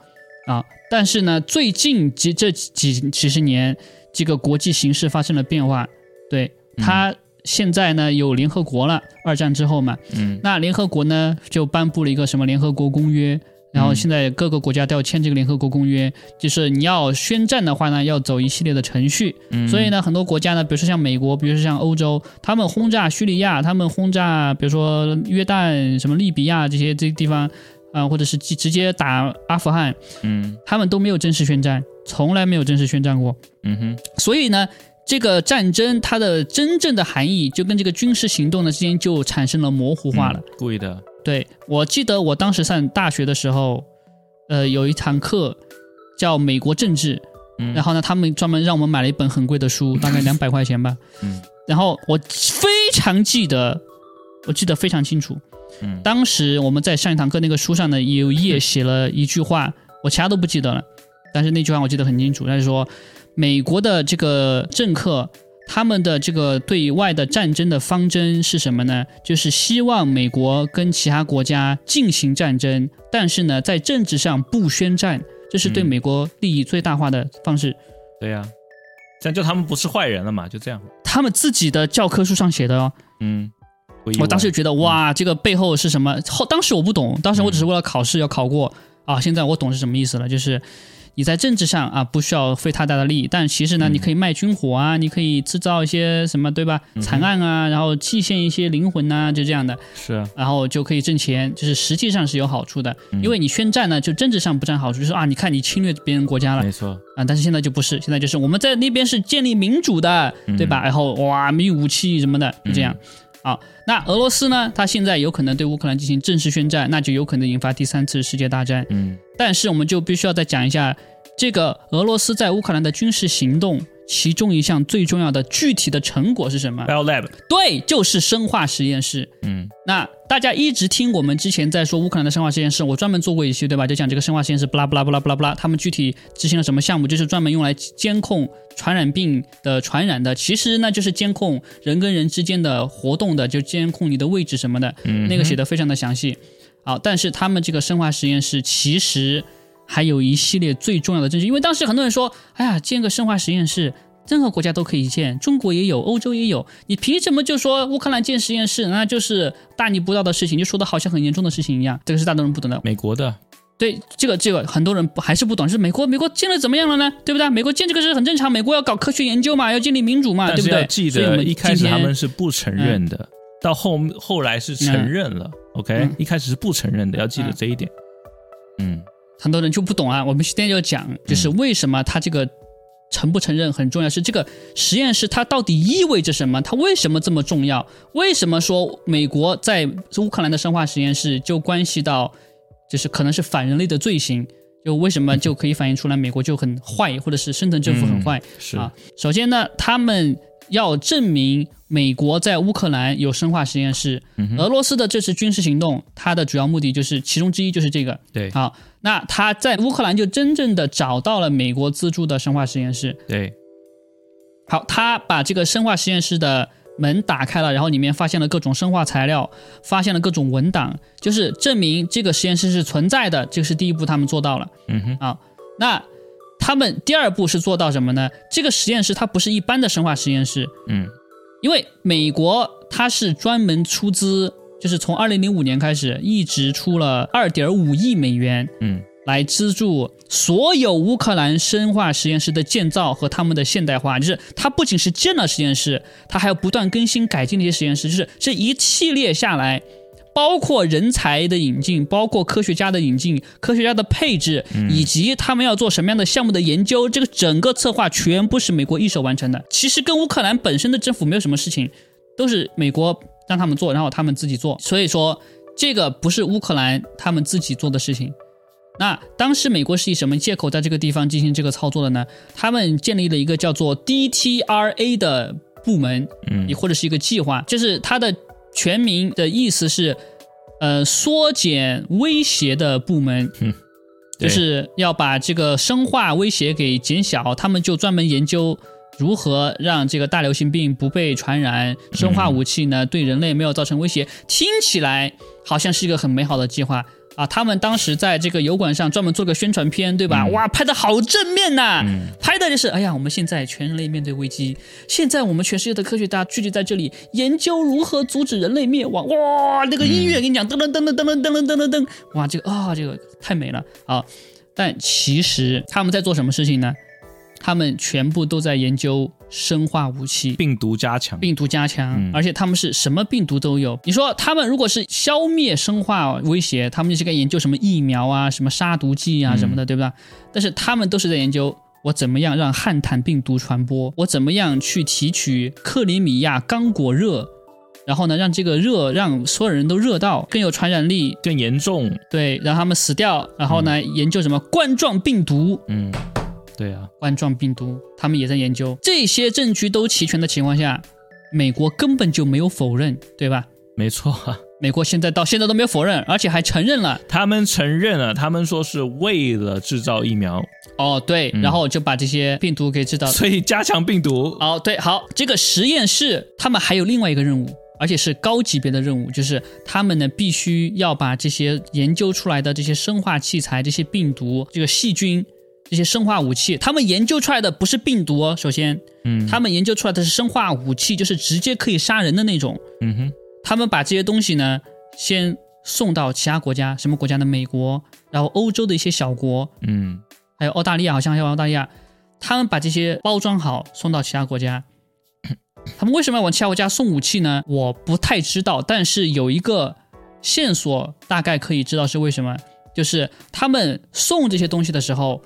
啊。但是呢，最近几这几几十年，这个国际形势发生了变化，对它现在呢有联合国了，二战之后嘛，嗯那联合国呢就颁布了一个什么联合国公约。然后现在各个国家都要签这个联合国公约，就是你要宣战的话呢，要走一系列的程序。嗯所以呢，很多国家呢，比如说像美国，比如说像欧洲，他们轰炸叙利亚，他们轰炸比如说约旦、什么利比亚这些这些地方，啊、或者是直直接打阿富汗，嗯他们都没有正式宣战，从来没有正式宣战过。嗯哼，所以呢，这个战争它的真正的含义，就跟这个军事行动呢之间就产生了模糊化了。嗯故意的。对我记得我当时上大学的时候，呃，有一堂课叫美国政治，嗯然后呢，他们专门让我们买了一本很贵的书，大概 两百块钱吧。嗯然后我非常记得，我记得非常清楚。嗯当时我们在上一堂课那个书上呢，有一页写了一句话，我其他都不记得了，但是那句话我记得很清楚，他是说美国的这个政客。他们的这个对外的战争的方针是什么呢？就是希望美国跟其他国家进行战争，但是呢，在政治上不宣战，这是对嗯美国利益最大化的方式。对呀、这样就他们不是坏人了嘛，就这样。他们自己的教科书上写的哦，嗯，我当时觉得哇，这个背后是什么？后当时我不懂，当时我只是为了考试要考过啊。现在我懂是什么意思了，就是你在政治上啊不需要费太大的力，但其实呢，嗯你可以卖军火啊，你可以制造一些什么对吧？惨案啊，然后祭献一些灵魂呐、就这样的，是啊，然后就可以挣钱，就是实际上是有好处的。嗯因为你宣战呢，就政治上不占好处，就是啊，你看你侵略别人国家了没错。啊，但是现在就不是，现在就是我们在那边是建立民主的，对吧？然后哇，没有武器什么的，就这样。好，那俄罗斯呢？它现在有可能对乌克兰进行正式宣战，那就有可能引发第三次世界大战。嗯但是我们就必须要再讲一下这个俄罗斯在乌克兰的军事行动，其中一项最重要的具体的成果是什么？，Bell Lab，对，就是生化实验室。嗯那大家一直听我们之前在说乌克兰的生化实验室，我专门做过一期，对吧？就讲这个生化实验室，不拉不拉不拉不拉不拉，他们具体执行了什么项目，就是专门用来监控传染病的传染的。其实呢，就是监控人跟人之间的活动的，就监控你的位置什么的。嗯，那个写的非常的详细。好，但是他们这个生化实验室其实还有一系列最重要的证据，因为当时很多人说，哎呀，建个生化实验室。任何国家都可以建，中国也有，欧洲也有。你凭什么就说乌克兰建实验室，那就是大逆不道的事情，就说的好像很严重的事情一样？这个是大多人不懂的。美国的，对，这个这个很多人不还是不懂，是美国美国建了怎么样了呢？对不对？美国建这个是很正常，美国要搞科学研究嘛，要建立民主嘛，对不对？记得，所以我们一开始他们是不承认的，到后后来是承认了。OK，嗯一开始是不承认的，要记得嗯这一点。嗯很多人就不懂啊。我们今天就讲，就是为什么他这个承不承认很重要，是这个实验室它到底意味着什么？它为什么这么重要？为什么说美国在乌克兰的生化实验室就关系到，就是可能是反人类的罪行？就为什么就可以反映出来美国就很坏，或者是深层政府很坏？是啊，首先呢，他们要证明美国在乌克兰有生化实验室。俄罗斯的这次军事行动，它的主要目的就是其中之一就是这个。对好，那他在乌克兰就真正的找到了美国资助的生化实验室。对，好，他把这个生化实验室的门打开了，然后里面发现了各种生化材料，发现了各种文档，就是证明这个实验室是存在的。这个是第一步，他们做到了。嗯哼，好，那他们第二步是做到什么呢？这个实验室它不是一般的生化实验室，嗯因为美国它是专门出资，就是从二零零五年开始一直出了二点五亿美元嗯来资助所有乌克兰生化实验室的建造和他们的现代化。就是它不仅是建了实验室，它还要不断更新改进这些实验室，就是这一系列下来。包括人才的引进，包括科学家的引进，科学家的配置，以及他们要做什么样的项目的研究，这个整个策划全部是美国一手完成的。其实跟乌克兰本身的政府没有什么事情，都是美国让他们做，然后他们自己做。所以说，这个不是乌克兰他们自己做的事情。那当时美国是以什么借口在这个地方进行这个操作的呢？他们建立了一个叫做 DTRA 的部门，嗯也或者是一个计划，就是它的全名的意思是，呃，缩减威胁的部门。嗯就是要把这个生化威胁给减小。他们就专门研究如何让这个大流行病不被传染，生化武器呢对人类没有造成威胁。听起来好像是一个很美好的计划。啊，他们当时在这个油管上专门做个宣传片，对吧？哇，拍的好正面呐！拍的就是，哎呀，我们现在全人类面对危机，现在我们全世界的科学家聚集在这里，研究如何阻止人类灭亡。哇，那个音乐跟你讲，噔噔噔噔噔噔噔噔噔噔，哇，这个啊，这个太美了啊！但其实他们在做什么事情呢？他们全部都在研究生化武器，病毒加强，病毒加强，而且他们是什么病毒都有。你说他们如果是消灭生化威胁，他们就是该研究什么疫苗啊、什么杀毒剂啊什么的，对不对？但是他们都是在研究我怎么样让汉坦病毒传播，我怎么样去提取克里米亚刚果热，然后呢让这个热让所有人都热到更有传染力、更严重，对，让他们死掉。然后呢研究什么冠状病毒，嗯。对啊，冠状病毒，他们也在研究。这些证据都齐全的情况下，美国根本就没有否认，对吧？没错，美国现在到现在都没有否认，而且还承认了。他们承认了，他们说是为了制造疫苗。哦，对，然后就把这些病毒给制造，所以加强病毒。哦，对，好，这个实验室他们还有另外一个任务，而且是高级别的任务，就是他们呢必须要把这些研究出来的这些生化器材、这些病毒、这个细菌。这些生化武器，他们研究出来的不是病毒哦，首先，嗯，他们研究出来的是生化武器，就是直接可以杀人的那种，嗯哼，他们把这些东西呢，先送到其他国家，什么国家呢？美国，然后欧洲的一些小国，嗯，还有澳大利亚，好像还有澳大利亚，他们把这些包装好，送到其他国家。他们为什么要往其他国家送武器呢？我不太知道，但是有一个线索，大概可以知道是为什么，就是他们送这些东西的时候。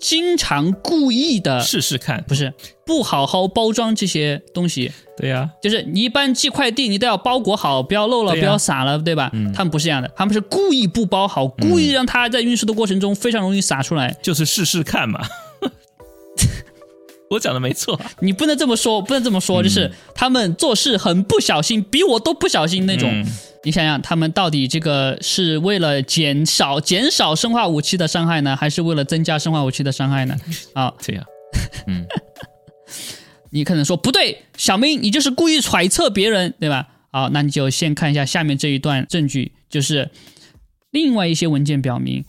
经常故意的试试看，不是不好好包装这些东西。对呀，就是你一般寄快递，你都要包裹好，不要漏了，不要洒了，对吧？他们不是这样的，他们是故意不包好，故意让它在运输的过程中非常容易洒出来，就是试试看嘛。我讲的没错，你不能这么说，不能这么说，就是他们做事很不小心，比我都不小心那种。你想想，他们到底这个是为了减少减少生化武器的伤害呢，还是为了增加生化武器的伤害呢？啊，这样，嗯，你可能说不对，小明，你就是故意揣测别人，对吧？好，那你就先看一下下面这一段证据，就是另外一些文件表明。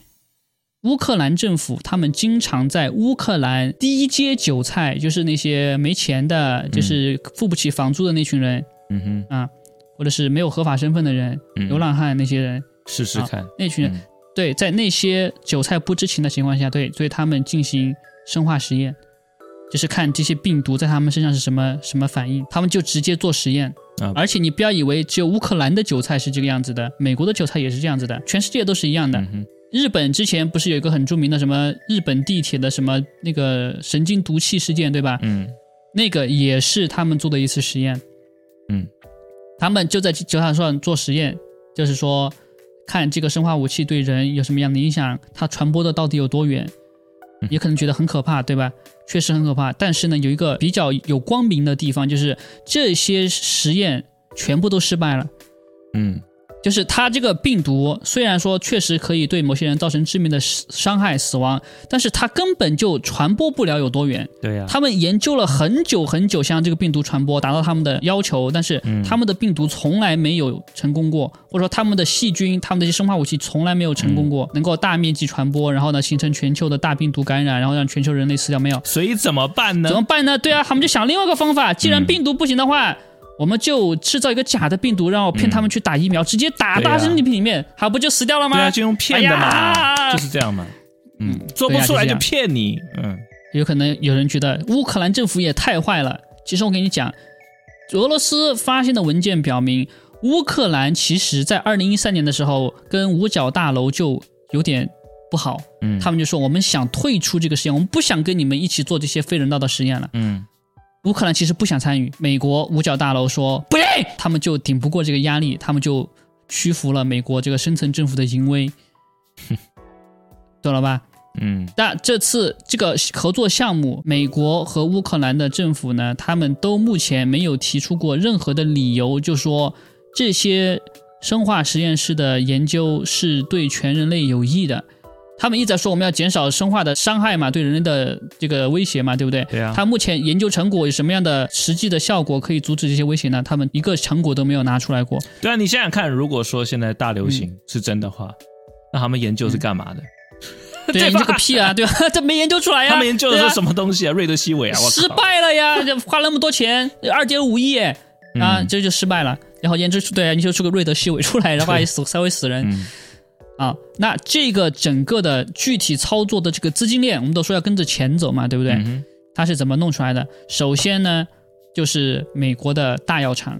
乌克兰政府他们经常在乌克兰低阶韭菜，就是那些没钱的，就是付不起房租的那群人，嗯哼啊，或者是没有合法身份的人，流浪汉那些人，试试看那群人，对，在那些韭菜不知情的情况下，对，对他们进行生化实验，就是看这些病毒在他们身上是什么什么反应，他们就直接做实验啊。而且你不要以为只有乌克兰的韭菜是这个样子的，美国的韭菜也是这样子的，全世界都是一样的。日本之前不是有一个很著名的什么日本地铁的什么那个神经毒气事件，对吧？嗯，那个也是他们做的一次实验。嗯，他们就在酒塔上做实验，就是说看这个生化武器对人有什么样的影响，它传播的到底有多远。也可能觉得很可怕，对吧？确实很可怕。但是呢，有一个比较有光明的地方，就是这些实验全部都失败了。嗯。就是它这个病毒，虽然说确实可以对某些人造成致命的伤害、死亡，但是它根本就传播不了有多远。对呀，他们研究了很久很久，想让这个病毒传播，达到他们的要求，但是他们的病毒从来没有成功过，或者说他们的细菌、他们的一些生化武器从来没有成功过，能够大面积传播，然后呢形成全球的大病毒感染，然后让全球人类死掉没有？所以怎么办呢？怎么办呢？对啊，他们就想另外一个方法，既然病毒不行的话。我们就制造一个假的病毒，然后骗他们去打疫苗，直接打到身体里面，还不就死掉了吗？对啊，就用骗的嘛，就是这样嘛。嗯，做不出来就骗你。嗯，有可能有人觉得乌克兰政府也太坏了。其实我跟你讲，俄罗斯发现的文件表明，乌克兰其实在二零一三年的时候跟五角大楼就有点不好。嗯，他们就说我们想退出这个实验，我们不想跟你们一起做这些非人道的实验了。嗯。乌克兰其实不想参与，美国五角大楼说不行，他们就顶不过这个压力，他们就屈服了美国这个深层政府的淫威，懂了吧？嗯。但这次这个合作项目，美国和乌克兰的政府呢，他们都目前没有提出过任何的理由，就说这些生化实验室的研究是对全人类有益的。他们一直在说我们要减少生化的伤害嘛，对人类的这个威胁嘛，对不对？对啊他目前研究成果有什么样的实际的效果可以阻止这些威胁呢？他们一个成果都没有拿出来过。对啊，你想想看，如果说现在大流嗯行是真的话，那他们研究是干嘛的？对，研吧究个屁啊！对吧？这没研究出来呀。他们研究的是什么东西啊？瑞德西韦啊，我失！败了呀！这花那么多钱，二点五亿啊，嗯这就失败了。然后研制出对啊，研究出个瑞德西韦出来，然后还死稍微死人。嗯啊，那这个整个的具体操作的这个资金链，我们都说要跟着钱走嘛，对不对？嗯它是怎么弄出来的？首先呢，就是美国的大药厂，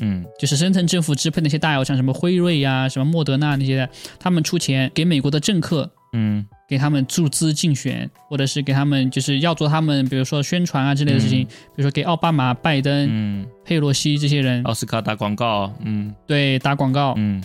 嗯。就是深层政府支配那些大药厂，什么辉瑞呀、什么莫德纳那些的，他们出钱给美国的政客，嗯。给他们注资竞选，或者是给他们就是要做他们，比如说宣传啊之类的事情，嗯。比如说给奥巴马、拜登、嗯，佩洛西这些人。奥斯卡打广告，嗯。对打广告，嗯。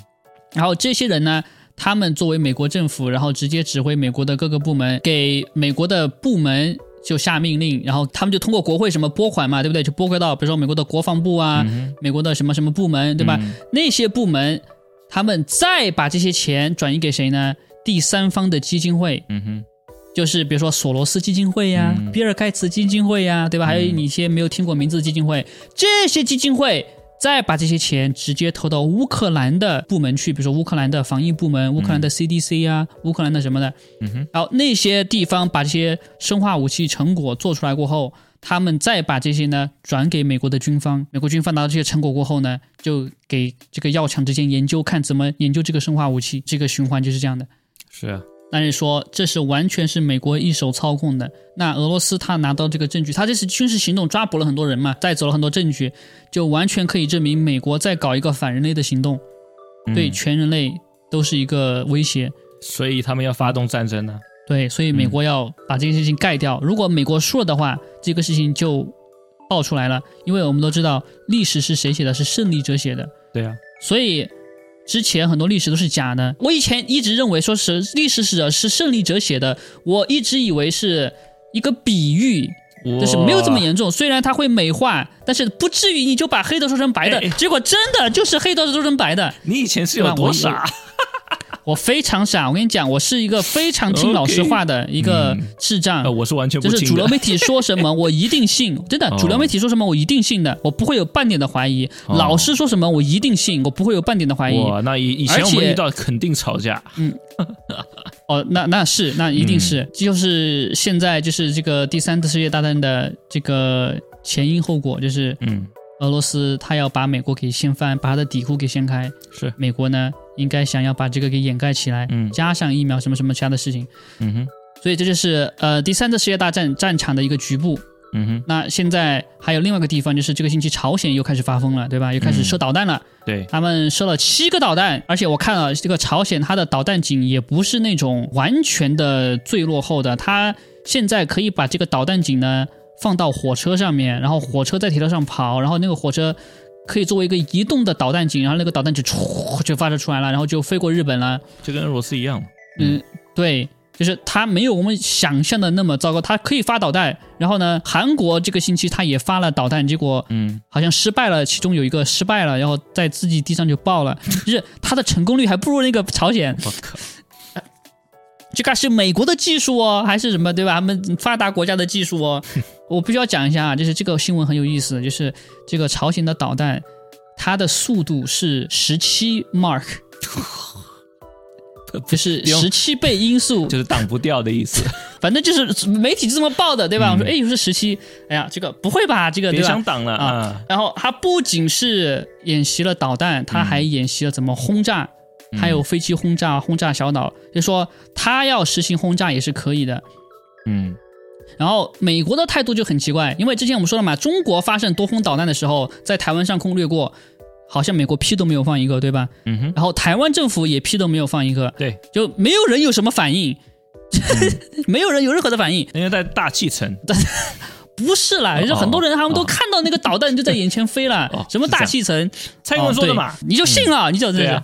然后这些人呢，他们作为美国政府，然后直接指挥美国的各个部门，给美国的部门就下命令，然后他们就通过国会什么拨款嘛，对不对？就拨归到比如说美国的国防部啊，嗯美国的什么什么部门，对吧？嗯那些部门他们再把这些钱转移给谁呢？第三方的基金会，嗯哼就是比如说索罗斯基金会呀、嗯比尔盖茨基金会呀，对吧？还有你一些没有听过名字的基金会，这些基金会再把这些钱直接投到乌克兰的部门去，比如说乌克兰的防疫部门、乌克兰的 CDC 啊、乌克兰的什么的。嗯哼然后那些地方把这些生化武器成果做出来过后，他们再把这些呢转给美国的军方，美国军方拿到这些成果过后呢，就给这个药厂之间研究，看怎么研究这个生化武器，这个循环就是这样的。是啊，但是说这是完全是美国一手操控的。那俄罗斯他拿到这个证据，他这次军事行动抓捕了很多人嘛，带走了很多证据，就完全可以证明美国在搞一个反人类的行动，嗯对全人类都是一个威胁。所以他们要发动战争呢。对，所以美国要把这件事情盖掉。如果美国输了的话，这个事情就爆出来了。因为我们都知道历史是谁写的，是胜利者写的，对啊，所以之前很多历史都是假的。我以前一直认为说是历史史者是胜利者写的，我一直以为是一个比喻。就是没有这么严重，虽然它会美化，但是不至于你就把黑的说成白的。哎结果真的就是黑的说成白的，你以前是有多傻？我非常傻。我跟你讲，我是一个非常听老师话的一个智障。呃，我是完全不就是。主流媒体说什么，我一定信，真的，哦主流媒体说什么，我一定信的，我不会有半点的怀疑。哦老师说什么，我一定信，我不会有半点的怀疑。哇，那以以前我们遇到肯定吵架。嗯 哦，那那是，那一定嗯是，就是现在就是这个第三次世界大战的这个前因后果，就是嗯，俄罗斯他要把美国给掀翻，把他的底裤给掀开，是，美国呢应该想要把这个给掩盖起来，嗯。加上疫苗什么什么其他的事情，嗯哼，所以这就是呃第三次世界大战战场的一个局部。嗯哼，那现在还有另外一个地方，就是这个星期朝鲜又开始发疯了，对吧？又开始射导弹了。对，他们射了七个导弹，而且我看了这个朝鲜，它的导弹井也不是那种完全的最落后的，它现在可以把这个导弹井呢放到火车上面，然后火车在铁道上跑，然后那个火车可以作为一个移动的导弹井，然后那个导弹就唰就发射出来了，然后就飞过日本了。就跟俄罗斯一样。嗯，对，就是它没有我们想象的那么糟糕，它可以发导弹。然后呢，韩国这个星期它也发了导弹，结果嗯，好像失败了，其中有一个失败了，然后在自己地上就爆了，就是它的成功率还不如那个朝鲜。我靠，这个是美国的技术哦，还是什么对吧？他们发达国家的技术哦。我必须要讲一下啊，就是这个新闻很有意思，就是这个朝鲜的导弹，它的速度是十七 Mark，就是十七倍音速，就是挡不掉的意思。反正就是媒体就这么报的，对吧？嗯我说，哎，又是十七，哎呀，这个不会吧？这个对吧别想？挡了啊啊！然后他不仅是演习了导弹，他还演习了怎么轰炸，嗯还有飞机轰炸、轰炸小岛，就说他要实行轰炸也是可以的。嗯。然后美国的态度就很奇怪，因为之前我们说了嘛，中国发射多轰导弹的时候，在台湾上空掠过，好像美国屁都没有放一个，对吧？嗯哼，然后台湾政府也屁都没有放一个，对，就没有人有什么反应，没有人有任何的反应。因为在大气层。不是啦，就是很多人他们都看到那个导弹就在眼前飞了，哦什么大气层，蔡英文说的嘛。你就信了，你就这是啊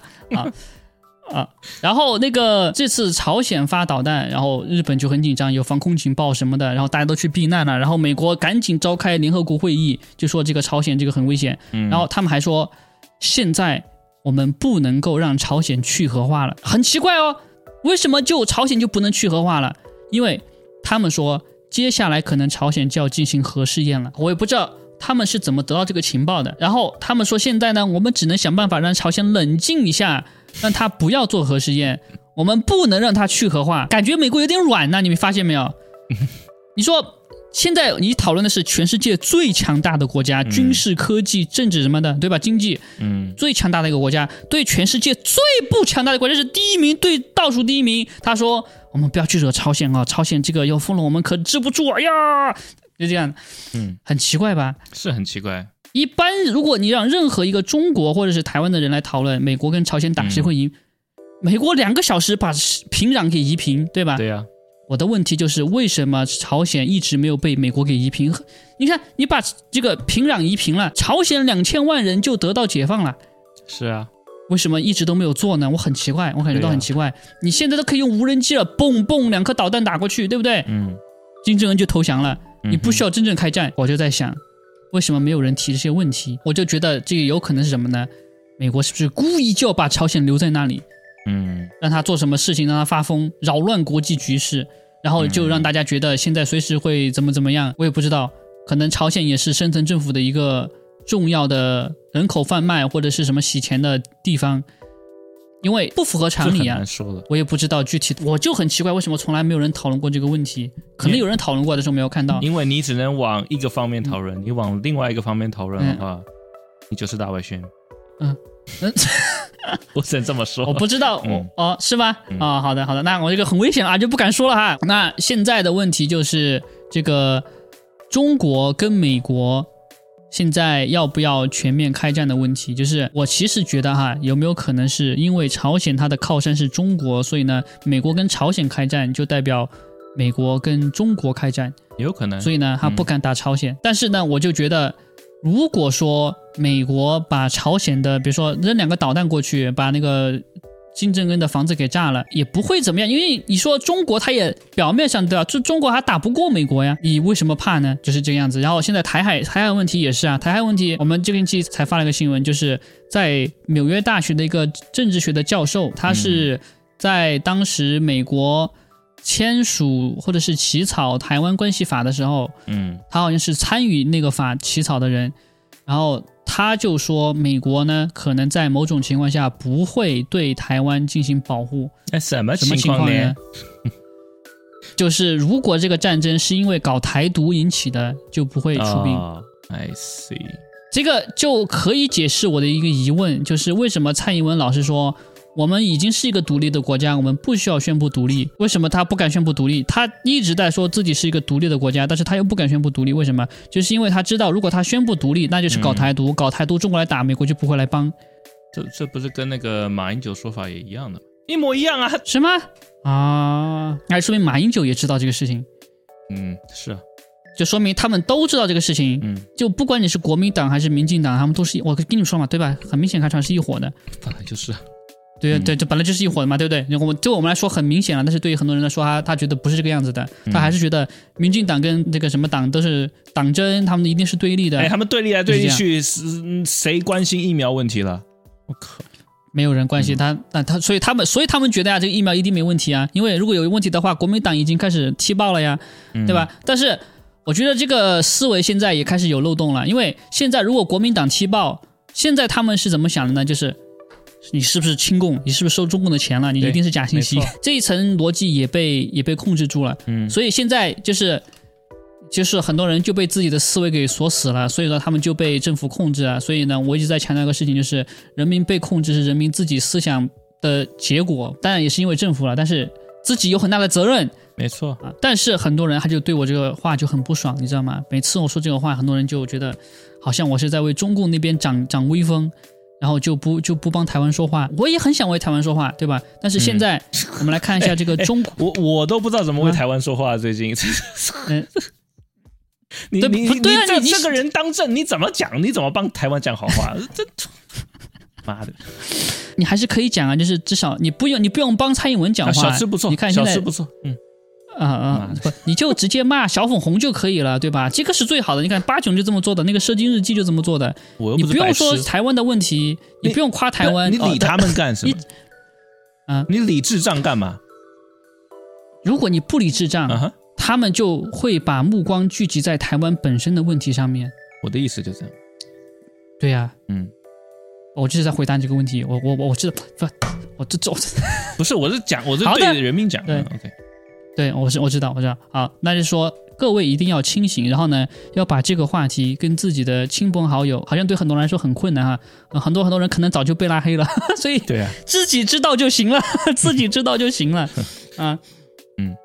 啊啊。然后那个这次朝鲜发导弹，然后日本就很紧张，有防空警报什么的，然后大家都去避难了，然后美国赶紧召开联合国会议，就说这个朝鲜这个很危险，嗯然后他们还说现在我们不能够让朝鲜去核化了，很奇怪哦。为什么就朝鲜就不能去核化了？因为他们说接下来可能朝鲜就要进行核试验了。我也不知道他们是怎么得到这个情报的。然后他们说现在呢，我们只能想办法让朝鲜冷静一下，让他不要做核试验，我们不能让他去核化。感觉美国有点软呢，你们发现没有？你说。现在你讨论的是全世界最强大的国家，军事、科技、政治什么的，对吧？经济，嗯，最强大的一个国家，对全世界最不强大的国家是第一名，对倒数第一名。他说：“我们不要去惹朝鲜啊，朝鲜这个要疯了，我们可治不住。”哎呀，就这样，嗯，很奇怪吧？是很奇怪。一般如果你让任何一个中国或者是台湾的人来讨论美国跟朝鲜打谁会赢，美国两个小时把平壤给夷平，对吧？对呀。我的问题就是，为什么朝鲜一直没有被美国给夷平？你看，你把这个平壤夷平了，朝鲜两千万人就得到解放了。是啊，为什么一直都没有做呢？我很奇怪，我感觉到很奇怪。你现在都可以用无人机了，嘣嘣两颗导弹打过去，对不对？嗯。金正恩就投降了，你不需要真正开战。我就在想，为什么没有人提这些问题？我就觉得这个有可能是什么呢？美国是不是故意就要把朝鲜留在那里？嗯，让他做什么事情，让他发疯，扰乱国际局势，然后就让大家觉得现在随时会怎么怎么样。我也不知道，可能朝鲜也是深层政府的一个重要的人口贩卖或者是什么洗钱的地方，因为不符合常理啊。我也不知道具体，我就很奇怪，为什么从来没有人讨论过这个问题？可能有人讨论过，的时候没有看到。因为你只能往一个方面讨论，你往另外一个方面讨论的话，你就是大外宣。嗯嗯。我只能这么说，我不知道，我哦，是吧？啊，好的，好的，那我这个很危险啊，就不敢说了哈。那现在的问题就是这个中国跟美国现在要不要全面开战的问题，就是我其实觉得哈，有没有可能是因为朝鲜它的靠山是中国，所以呢，美国跟朝鲜开战就代表美国跟中国开战，有可能，所以呢，他不敢打朝鲜。但是呢，我就觉得。如果说美国把朝鲜的，比如说扔两个导弹过去，把那个金正恩的房子给炸了，也不会怎么样，因为你说中国，他也表面上对吧？就中国还打不过美国呀，你为什么怕呢？就是这个样子。然后现在台海台海问题也是啊，台海问题，我们这个星期才发了个新闻，就是在纽约大学的一个政治学的教授，他是在当时美国。签署或者是起草台湾关系法的时候，嗯，他好像是参与那个法起草的人，然后他就说，美国呢可能在某种情况下不会对台湾进行保护。那什么什么情况呢？就是如果这个战争是因为搞台独引起的，就不会出兵。I see，这个就可以解释我的一个疑问，就是为什么蔡英文老是说。我们已经是一个独立的国家，我们不需要宣布独立。为什么他不敢宣布独立？他一直在说自己是一个独立的国家，但是他又不敢宣布独立。为什么？就是因为他知道，如果他宣布独立，那就是搞台独，搞台独，中国来打美国就不会来帮。这这不是跟那个马英九说法也一样的，一模一样啊？什么啊？那说明马英九也知道这个事情。嗯，是啊，就说明他们都知道这个事情。嗯，就不管你是国民党还是民进党，他们都是我跟你们说嘛，对吧？很明显看出来是一伙的。本来就是。对对，这本来就是一伙的嘛，对不对？我们对我们来说很明显了，但是对于很多人来说，他他觉得不是这个样子的，他还是觉得民进党跟这个什么党都是党争，他们一定是对立的。哎，他们对立来对立去，谁关心疫苗问题了？我靠，没有人关心他，那他所以他们所以他们觉得呀，这个疫苗一定没问题啊，因为如果有问题的话，国民党已经开始踢爆了呀，对吧？但是我觉得这个思维现在也开始有漏洞了，因为现在如果国民党踢爆，现在他们是怎么想的呢？就是。你是不是亲共？你是不是收中共的钱了？你一定是假信息。这一层逻辑也被也被控制住了。嗯，所以现在就是就是很多人就被自己的思维给锁死了，所以说他们就被政府控制了。所以呢，我一直在强调一个事情，就是人民被控制是人民自己思想的结果，当然也是因为政府了，但是自己有很大的责任。没错啊，但是很多人他就对我这个话就很不爽，你知道吗？每次我说这个话，很多人就觉得好像我是在为中共那边长长威风。然后就不就不帮台湾说话，我也很想为台湾说话，对吧？但是现在我们来看一下这个中，我我都不知道怎么为台湾说话。最近，嗯，你你你这这个人当政，你怎么讲？你怎么帮台湾讲好话？这妈的，你还是可以讲啊，就是至少你不用你不用帮蔡英文讲话，小吃不错，你看现在不错，嗯。啊啊！不，你就直接骂小粉红就可以了，对吧？这个是最好的。你看八囧就这么做的，那个《射精日记》就这么做的。你不用说台湾的问题，你不用夸台湾，你理他们干什么？啊，你理智障干嘛？如果你不理智障，他们就会把目光聚集在台湾本身的问题上面。我的意思就这样。对呀、嗯，我就是在回答这个问题。我我我我知道，不，我这这 不是，我是讲，我是对人民讲。对嗯，OK，对，我是我知道，我知道。好，那就说各位一定要清醒，然后呢，要把这个话题跟自己的亲朋好友，好像对很多人来说很困难哈，呃很多很多人可能早就被拉黑了，所以对啊，自己知道就行了，自己知道就行了 啊。嗯，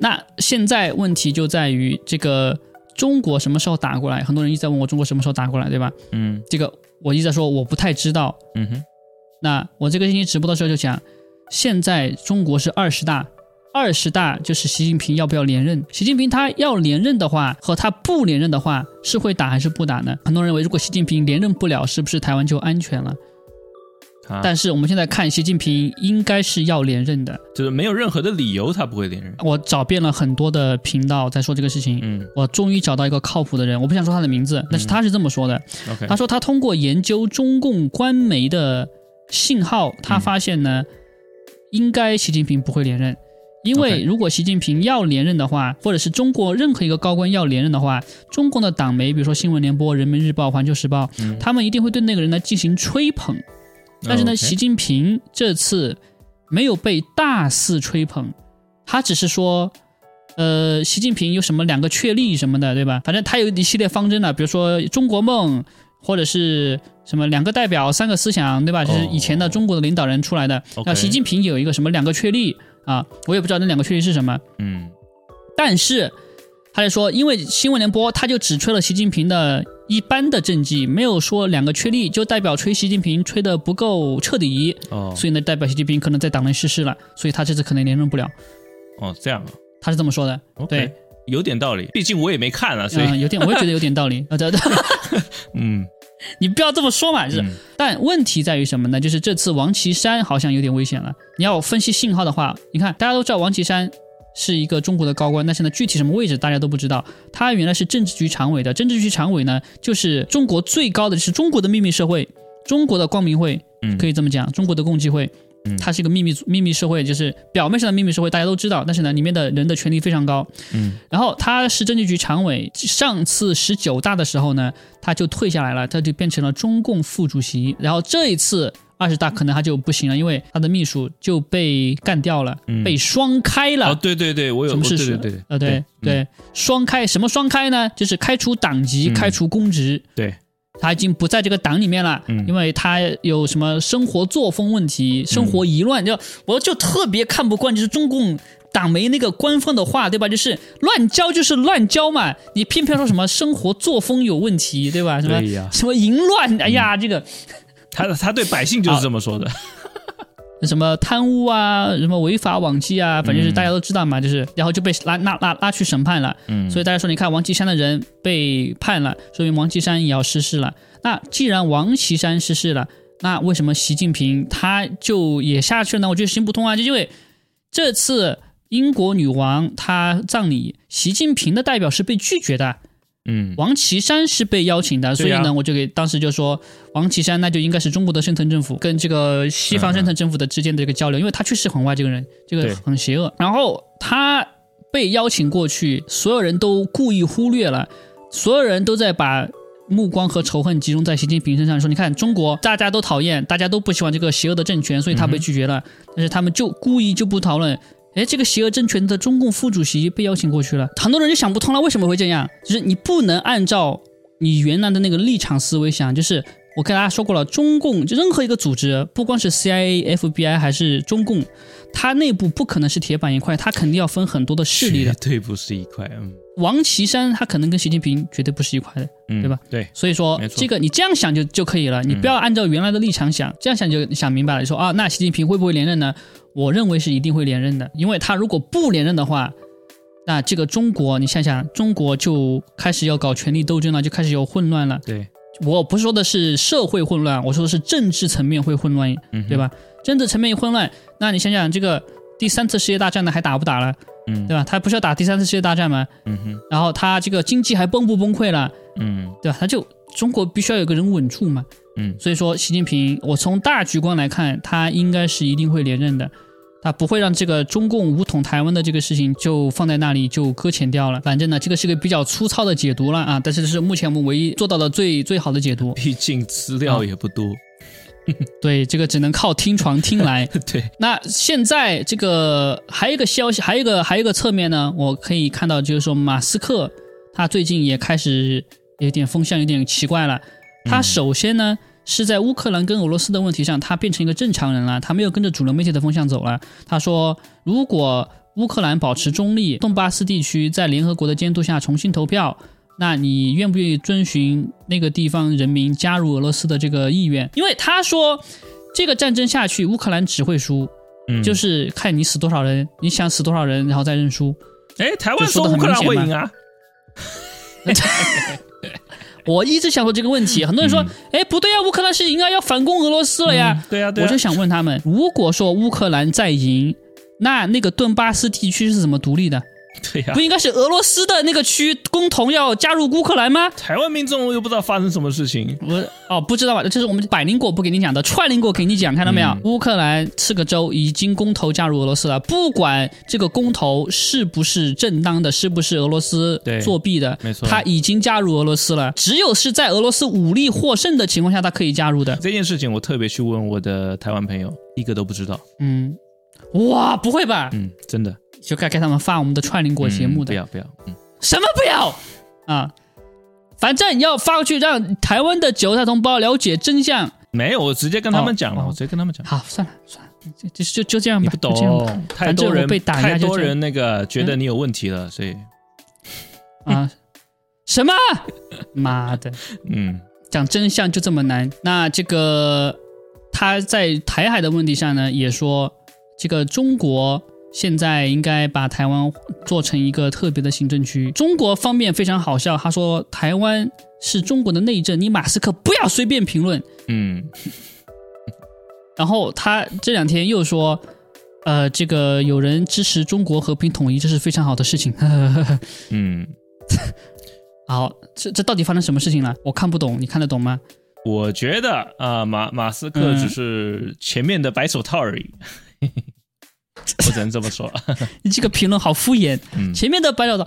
那现在问题就在于这个中国什么时候打过来？很多人一直在问我中国什么时候打过来，对吧？嗯这个我一直在说我不太知道。嗯哼，那我这个星期直播的时候就讲，现在中国是二十大，二十大就是习近平要不要连任。习近平他要连任的话，和他不连任的话，是会打还是不打呢？很多人认为，如果习近平连任不了，是不是台湾就安全了？他但是我们现在看，习近平应该是要连任的。就是没有任何的理由他不会连任。我找遍了很多的频道在说这个事情，嗯我终于找到一个靠谱的人，我不想说他的名字，但是他是这么说的。他说他通过研究中共官媒的信号，他发现呢，应该习近平不会连任。因为如果习近平要连任的话，或者是中国任何一个高官要连任的话，中共的党媒，比如说新闻联播、人民日报、环球时报，嗯他们一定会对那个人呢进行吹捧。但是呢习近平这次没有被大肆吹捧，他只是说，呃，习近平有什么两个确立什么的，对吧？反正他有一系列方针了，比如说中国梦，或者是什么两个代表、三个思想，对吧？就是以前的中国的领导人出来的。那习近平有一个什么两个确立啊？我也不知道那两个确立是什么。嗯但是他就说，因为新闻联播他就只吹了习近平的一般的政绩，没有说两个确立，就代表吹习近平吹的不够彻底，哦所以呢，代表习近平可能在党内失势了，所以他这次可能连任不了，哦这样啊他是这么说的。对有点道理，毕竟我也没看啊，所以嗯，有点，我也觉得有点道理。啊，对对，嗯你不要这么说嘛，就是。嗯但问题在于什么呢？就是这次王岐山好像有点危险了。你要分析信号的话，你看大家都知道王岐山是一个中国的高官，但是呢，具体什么位置大家都不知道。他原来是政治局常委的，政治局常委呢，就是中国最高的，就是中国的秘密社会，中国的光明会，嗯可以这么讲，中国的共济会嗯。它是一个秘密秘密社会，就是表面上的秘密社会，大家都知道，但是呢，里面的人的权力非常高。嗯然后他是政治局常委，上次十九大的时候呢，他就退下来了，他就变成了中共副主席。然后这一次二十大可能他就不行了，因为他的秘书就被干掉了，嗯被双开了。哦对对对，我有什么事实对对对呃，对对，双开什么双开呢？就是开除党籍、嗯开除公职。对他已经不在这个党里面了，嗯。因为他有什么生活作风问题、生活疑乱，就我就特别看不惯，就是中共党媒那个官方的话，对吧？就是乱教就是乱教嘛，你偏偏说什么生活作风有问题，对吧？什么什么淫乱，哎呀，这个他他对百姓就是这么说的，什么贪污啊，什么违法网纪啊，反正是嗯大家都知道嘛，就是然后就被拉拉拉拉去审判了。嗯，所以大家说，你看王岐山的人被判了，说明王岐山也要失势了。那既然王岐山失势了，那为什么习近平他就也下去了呢？我觉得行不通啊，就因为这次英国女王她葬礼，习近平的代表是被拒绝的，嗯王岐山是被邀请的，所以呢，我就给当时就说，王岐山那就应该是中国的深层政府跟这个西方深层政府的之间的这个交流，因为他确实很坏，这个人这个很邪恶。然后他被邀请过去，所有人都故意忽略了，所有人都在把。目光和仇恨集中在习近平身上，说你看中国大家都讨厌，大家都不喜欢这个邪恶的政权，所以他被拒绝了。但是他们就故意就不讨论，哎，这个邪恶政权的中共副主席被邀请过去了，很多人就想不通了，为什么会这样？就是你不能按照你原来的那个立场思维想，就是我跟大家说过了，中共就任何一个组织，不光是 CIA、FBI 还是中共，它内部不可能是铁板一块，它肯定要分很多的势力的绝。对不是一块，嗯王岐山他可能跟习近平绝对不是一块的，嗯，对吧？对，所以说这个你这样想就就可以了，你不要按照原来的立场想，这样想就想明白了。你说啊，那习近平会不会连任呢？我认为是一定会连任的，因为他如果不连任的话，那这个中国你想想，中国就开始要搞权力斗争了，就开始有混乱了。对，我不是说的是社会混乱，我说的是政治层面会混乱，嗯对？吧？政治层面一混乱，那你想想这个第三次世界大战呢，还打不打了，嗯对吧？他不是要打第三次世界大战吗？嗯哼然后他这个经济还崩不崩溃了，嗯对吧？他就中国必须要有个人稳住嘛。嗯所以说，习近平，我从大局观来看，他应该是一定会连任的。他不会让这个中共武统台湾的这个事情就放在那里就搁浅掉了。反正呢，这个是个比较粗糙的解读了啊，但是这是目前我们唯一做到的最最好的解读。毕竟资料也不多。对，这个只能靠听床听来。对，那现在这个还有一个消息，还有一个还有一个侧面呢，我可以看到，就是说马斯克他最近也开始有点风向有点奇怪了。他首先呢是在乌克兰跟俄罗斯的问题上，他变成一个正常人了，他没有跟着主流媒体的风向走了。他说，如果乌克兰保持中立，顿巴斯地区在联合国的监督下重新投票。那你愿不愿意遵循那个地方人民加入俄罗斯的这个意愿？因为他说，这个战争下去，乌克兰只会输，就是看你死多少人，你想死多少人，然后再认输。哎，台湾说乌克兰会赢啊？我一直想说这个问题，很多人说，哎，不对啊，乌克兰是赢啊，要反攻俄罗斯了呀。对啊，我就想问他们，如果说乌克兰再赢，那那个顿巴斯地区是怎么独立的？对呀，不应该是俄罗斯的那个区共同要加入乌克兰吗？台湾民众又不知道发生什么事情，我哦不知道吧？这是我们百灵果不给你讲的，串灵果给你讲，看到没有？乌克兰四个州，已经公投加入俄罗斯了。不管这个公投是不是正当的，是不是俄罗斯作弊的，没错，他已经加入俄罗斯了。只有是在俄罗斯武力获胜的情况下，他可以加入的。这件事情我特别去问我的台湾朋友，一个都不知道。嗯，哇，不会吧？嗯，真的。就该给他们发我们的串联果节目的，不要不要，嗯，什么不要啊？反正要发过去，让台湾的韭菜同胞了解真相。没有，我直接跟他们讲了，我直接跟他们讲。好，算了算了，就就就这样吧。不懂，太多人被打压，太多人那个觉得你有问题了，所以啊，什么？妈的，嗯，讲真相就这么难？那这个他在台海的问题上呢，也说这个中国。现在应该把台湾做成一个特别的行政区。中国方面非常好笑，他说台湾是中国的内政，你马斯克不要随便评论。嗯。然后他这两天又说，呃，这个有人支持中国和平统一，这是非常好的事情。呵呵呵嗯。好，这这到底发生什么事情了？我看不懂，你看得懂吗？我觉得啊，马马斯克只是前面的白手套而已。我只能这么说，你这个评论好敷衍。前面的白手套，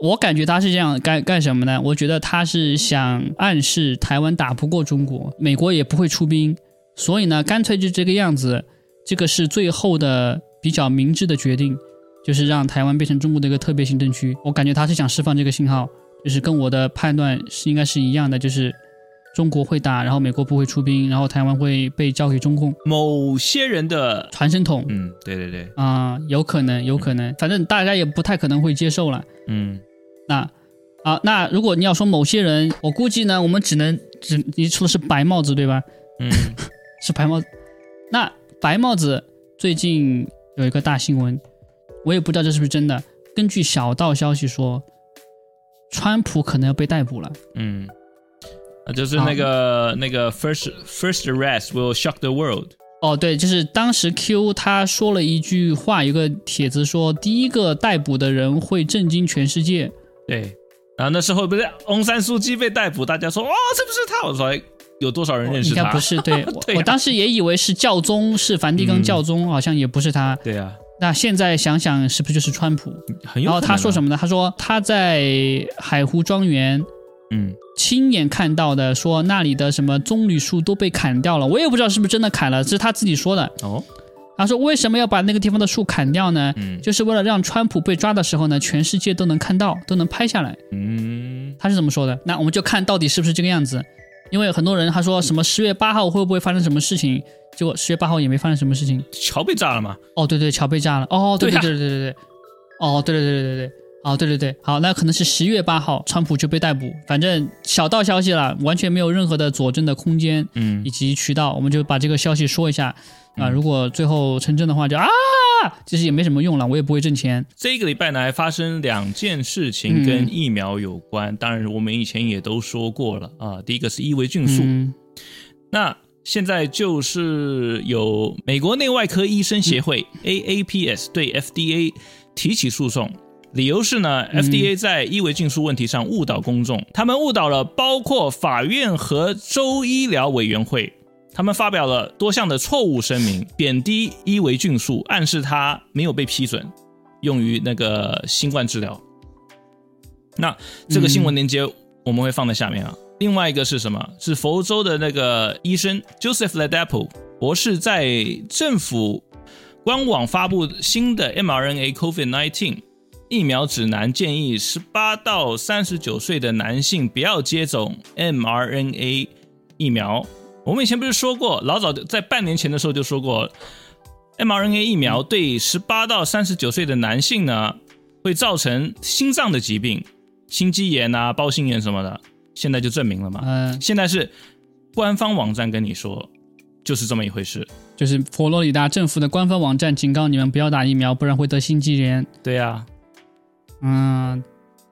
我感觉他是这样干干什么呢？我觉得他是想暗示台湾打不过中国，美国也不会出兵，所以呢，干脆就这个样子。这个是最后的比较明智的决定，就是让台湾变成中国的一个特别行政区。我感觉他是想释放这个信号，就是跟我的判断是应该是一样的，就是。中国会打，然后美国不会出兵，然后台湾会被交给中共某些人的传声筒。嗯，对对对，啊，有可能，有可能，反正大家也不太可能会接受了。嗯，那，啊，那如果你要说某些人，我估计呢，我们只能只你说的是白帽子对吧？嗯，是白帽子。那白帽子最近有一个大新闻，我也不知道这是不是真的。根据小道消息说，川普可能要被逮捕了。嗯。就是那个那个 first first arrest will shock the world。哦，对，就是当时 Q 他说了一句话，一个帖子说，第一个逮捕的人会震惊全世界。对，然后那时候不是翁山书记被逮捕，大家说哇，这不是他？我说有多少人认识他？应该不是，对 我当时也以为是教宗，是梵蒂冈教宗，好像也不是他。对呀，那现在想想，是不是就是川普？然后他说什么呢？他说他在海湖庄园。嗯，亲眼看到的，说那里的什么棕榈树都被砍掉了，我也不知道是不是真的砍了，这是他自己说的。哦，他说为什么要把那个地方的树砍掉呢？嗯，就是为了让川普被抓的时候呢，全世界都能看到，都能拍下来。嗯，他是怎么说的。那我们就看到底是不是这个样子，因为很多人他说什么十月八号会不会发生什么事情，结果十月八号也没发生什么事情。桥被炸了吗？哦，对对，桥被炸了。哦，对对对对对对，哦，对对对对对对。哦，对对对，好，那可能是十月八号，川普就被逮捕。反正小道消息了，完全没有任何的佐证的空间，嗯，以及渠道，我们就把这个消息说一下啊。如果最后成真的话，就啊，其实也没什么用了，我也不会挣钱。这个礼拜呢，还发生两件事情跟疫苗有关，当然我们以前也都说过了啊。第一个是伊维菌素，那现在就是有美国内外科医生协会 AAPS 对 FDA 提起诉讼。理由是呢，FDA 在伊维菌素问题上误导公众，他们误导了包括法院和州医疗委员会他们发表了多项的错误声明，贬低伊维菌素，暗示它没有被批准用于那个新冠治疗。那这个新闻链接我们会放在下面啊。另外一个是什么？是佛州的那个医生 Joseph Ladapo 博士在政府官网发布新的 mRNA COVID-19 疫苗指南，建议十八到三十九岁的男性不要接种 mRNA 疫苗。我们以前不是说过，老早在半年前的时候就说过，mRNA 疫苗对十八到三十九岁的男性呢，会造成心脏的疾病。心肌炎啊，包心炎什么的，现在就证明了嘛。嗯，现在是官方网站跟你说，就是这么一回事。就是佛罗里达政府的官方网站警告你们不要打疫苗，不然会得心肌炎。对呀，嗯，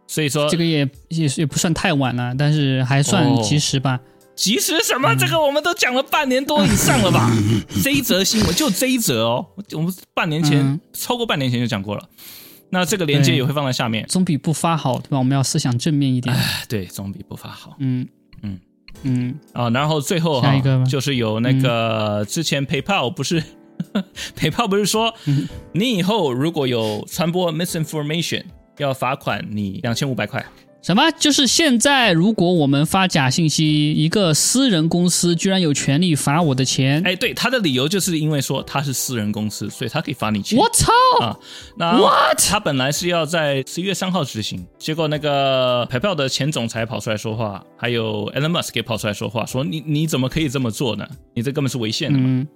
所以说这个也也也不算太晚了，但是还算及时吧。及时什么？这个我们都讲了半年多以上了吧？这一则新闻就这一则哦，我们半年前超过半年前就讲过了。那这个链接也会放在下面，总比不发好，对吧？我们要思想正面一点。对，总比不发好。嗯嗯嗯啊，然后最后哈，就是有那个之前 PayPal 不是 PayPal 不是说，你以后如果有传播 misinformation，要罚款你两千五百块。什么？就是现在，如果我们发假信息，一个私人公司居然有权利罚我的钱？哎，对，他的理由就是因为说他是私人公司，所以他可以罚你钱。我操啊！那 what？他本来是要在十一月三号执行，结果那个彩票的前总裁跑出来说话，还有 Elon Musk 给跑出来说话，说你你怎么可以这么做呢？你这根本是违宪的嘛！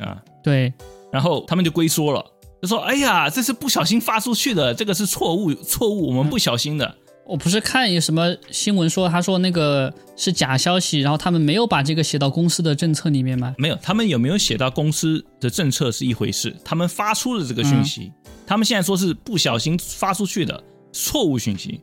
啊，对。然后他们就龟缩了，就说：“哎呀，这是不小心发出去的，这个是错误，错误，我们不小心的。”我不是看有什么新闻说，他说那个是假消息，然后他们没有把这个写到公司的政策里面吗？没有，他们有没有写到公司的政策是一回事，他们发出了这个讯息，他们现在说是不小心发出去的错误讯息。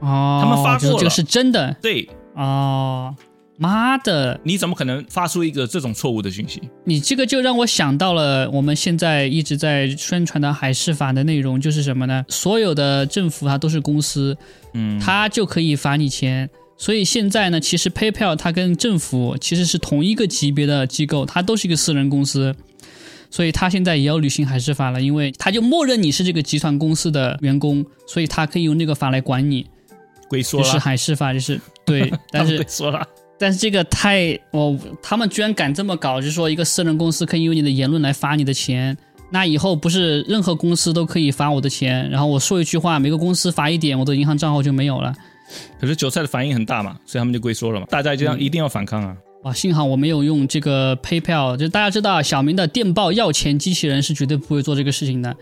哦，他们发过了，这个是真的。对，哦。妈的！你怎么可能发出一个这种错误的讯息？你这个就让我想到了我们现在一直在宣传的海事法的内容，就是什么呢？所有的政府它都是公司，嗯，它就可以罚你钱。所以现在呢，其实 PayPal 它跟政府其实是同一个级别的机构，它都是一个私人公司，所以它现在也要履行海事法了，因为它就默认你是这个集团公司的员工，所以它可以用那个法来管你。龟缩了，就是海事法，就是对，但是龟缩了。但是这个太我他们居然敢这么搞，就是说一个私人公司可以用你的言论来罚你的钱，那以后不是任何公司都可以罚我的钱？然后我说一句话，每个公司罚一点，我的银行账号就没有了。可是韭菜的反应很大嘛，所以他们就龟缩了嘛。大家这样一定要反抗啊！哇，幸好我没有用这个 PayPal，就大家知道小明的电报要钱机器人是绝对不会做这个事情的，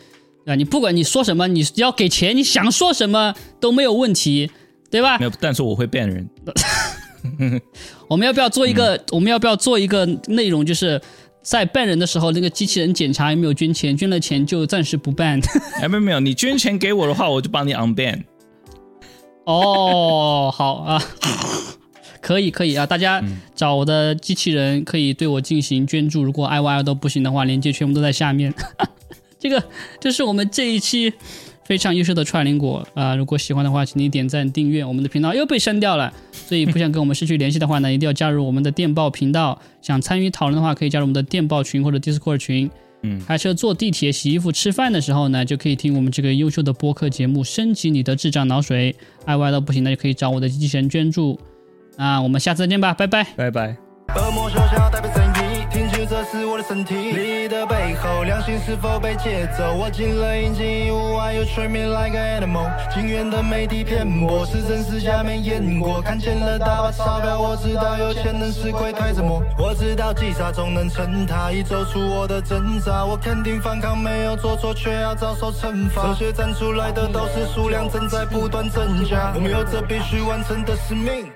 对吧？你不管你说什么，你要给钱，你想说什么都没有问题，对吧？没有，但是我会变人。我们要不要做一个？我们要不要做一个内容？就是在办人的时候，那个机器人检查有没有捐钱，捐了钱就暂时不办。哎，没有没有，你捐钱给我的话，我就帮你 unban。哦，好啊，可以可以啊，大家找我的机器人可以对我进行捐助。如果 I Y 都不行的话，链接全部都在下面。这个就是我们这一期。非常优秀的串联果啊！如果喜欢的话，请你点赞订阅。我们的频道又被删掉了，所以不想跟我们失去联系的话呢，一定要加入我们的电报频道。想参与讨论的话，可以加入我们的电报群或者 Discord 群。嗯，开车、坐地铁、洗衣服、吃饭的时候呢，就可以听我们这个优秀的播客节目，升级你的智障脑水。爱歪到不行，的就可以找我的机器人捐助。啊，我们下次再见吧，拜拜，拜拜。这是我的身体，利益的背后，良心是否被借走？我进了阴间，屋外又催眠 like animal。经验的媒体骗我，是真是假没验过。看见了大把钞票，我知道有钱能使鬼推着磨。我知道击杀总能成他，已走出我的挣扎。我肯定反抗没有做错，却要遭受惩罚。这些站出来的都是数量正在不断增加，我们有着必须完成的使命。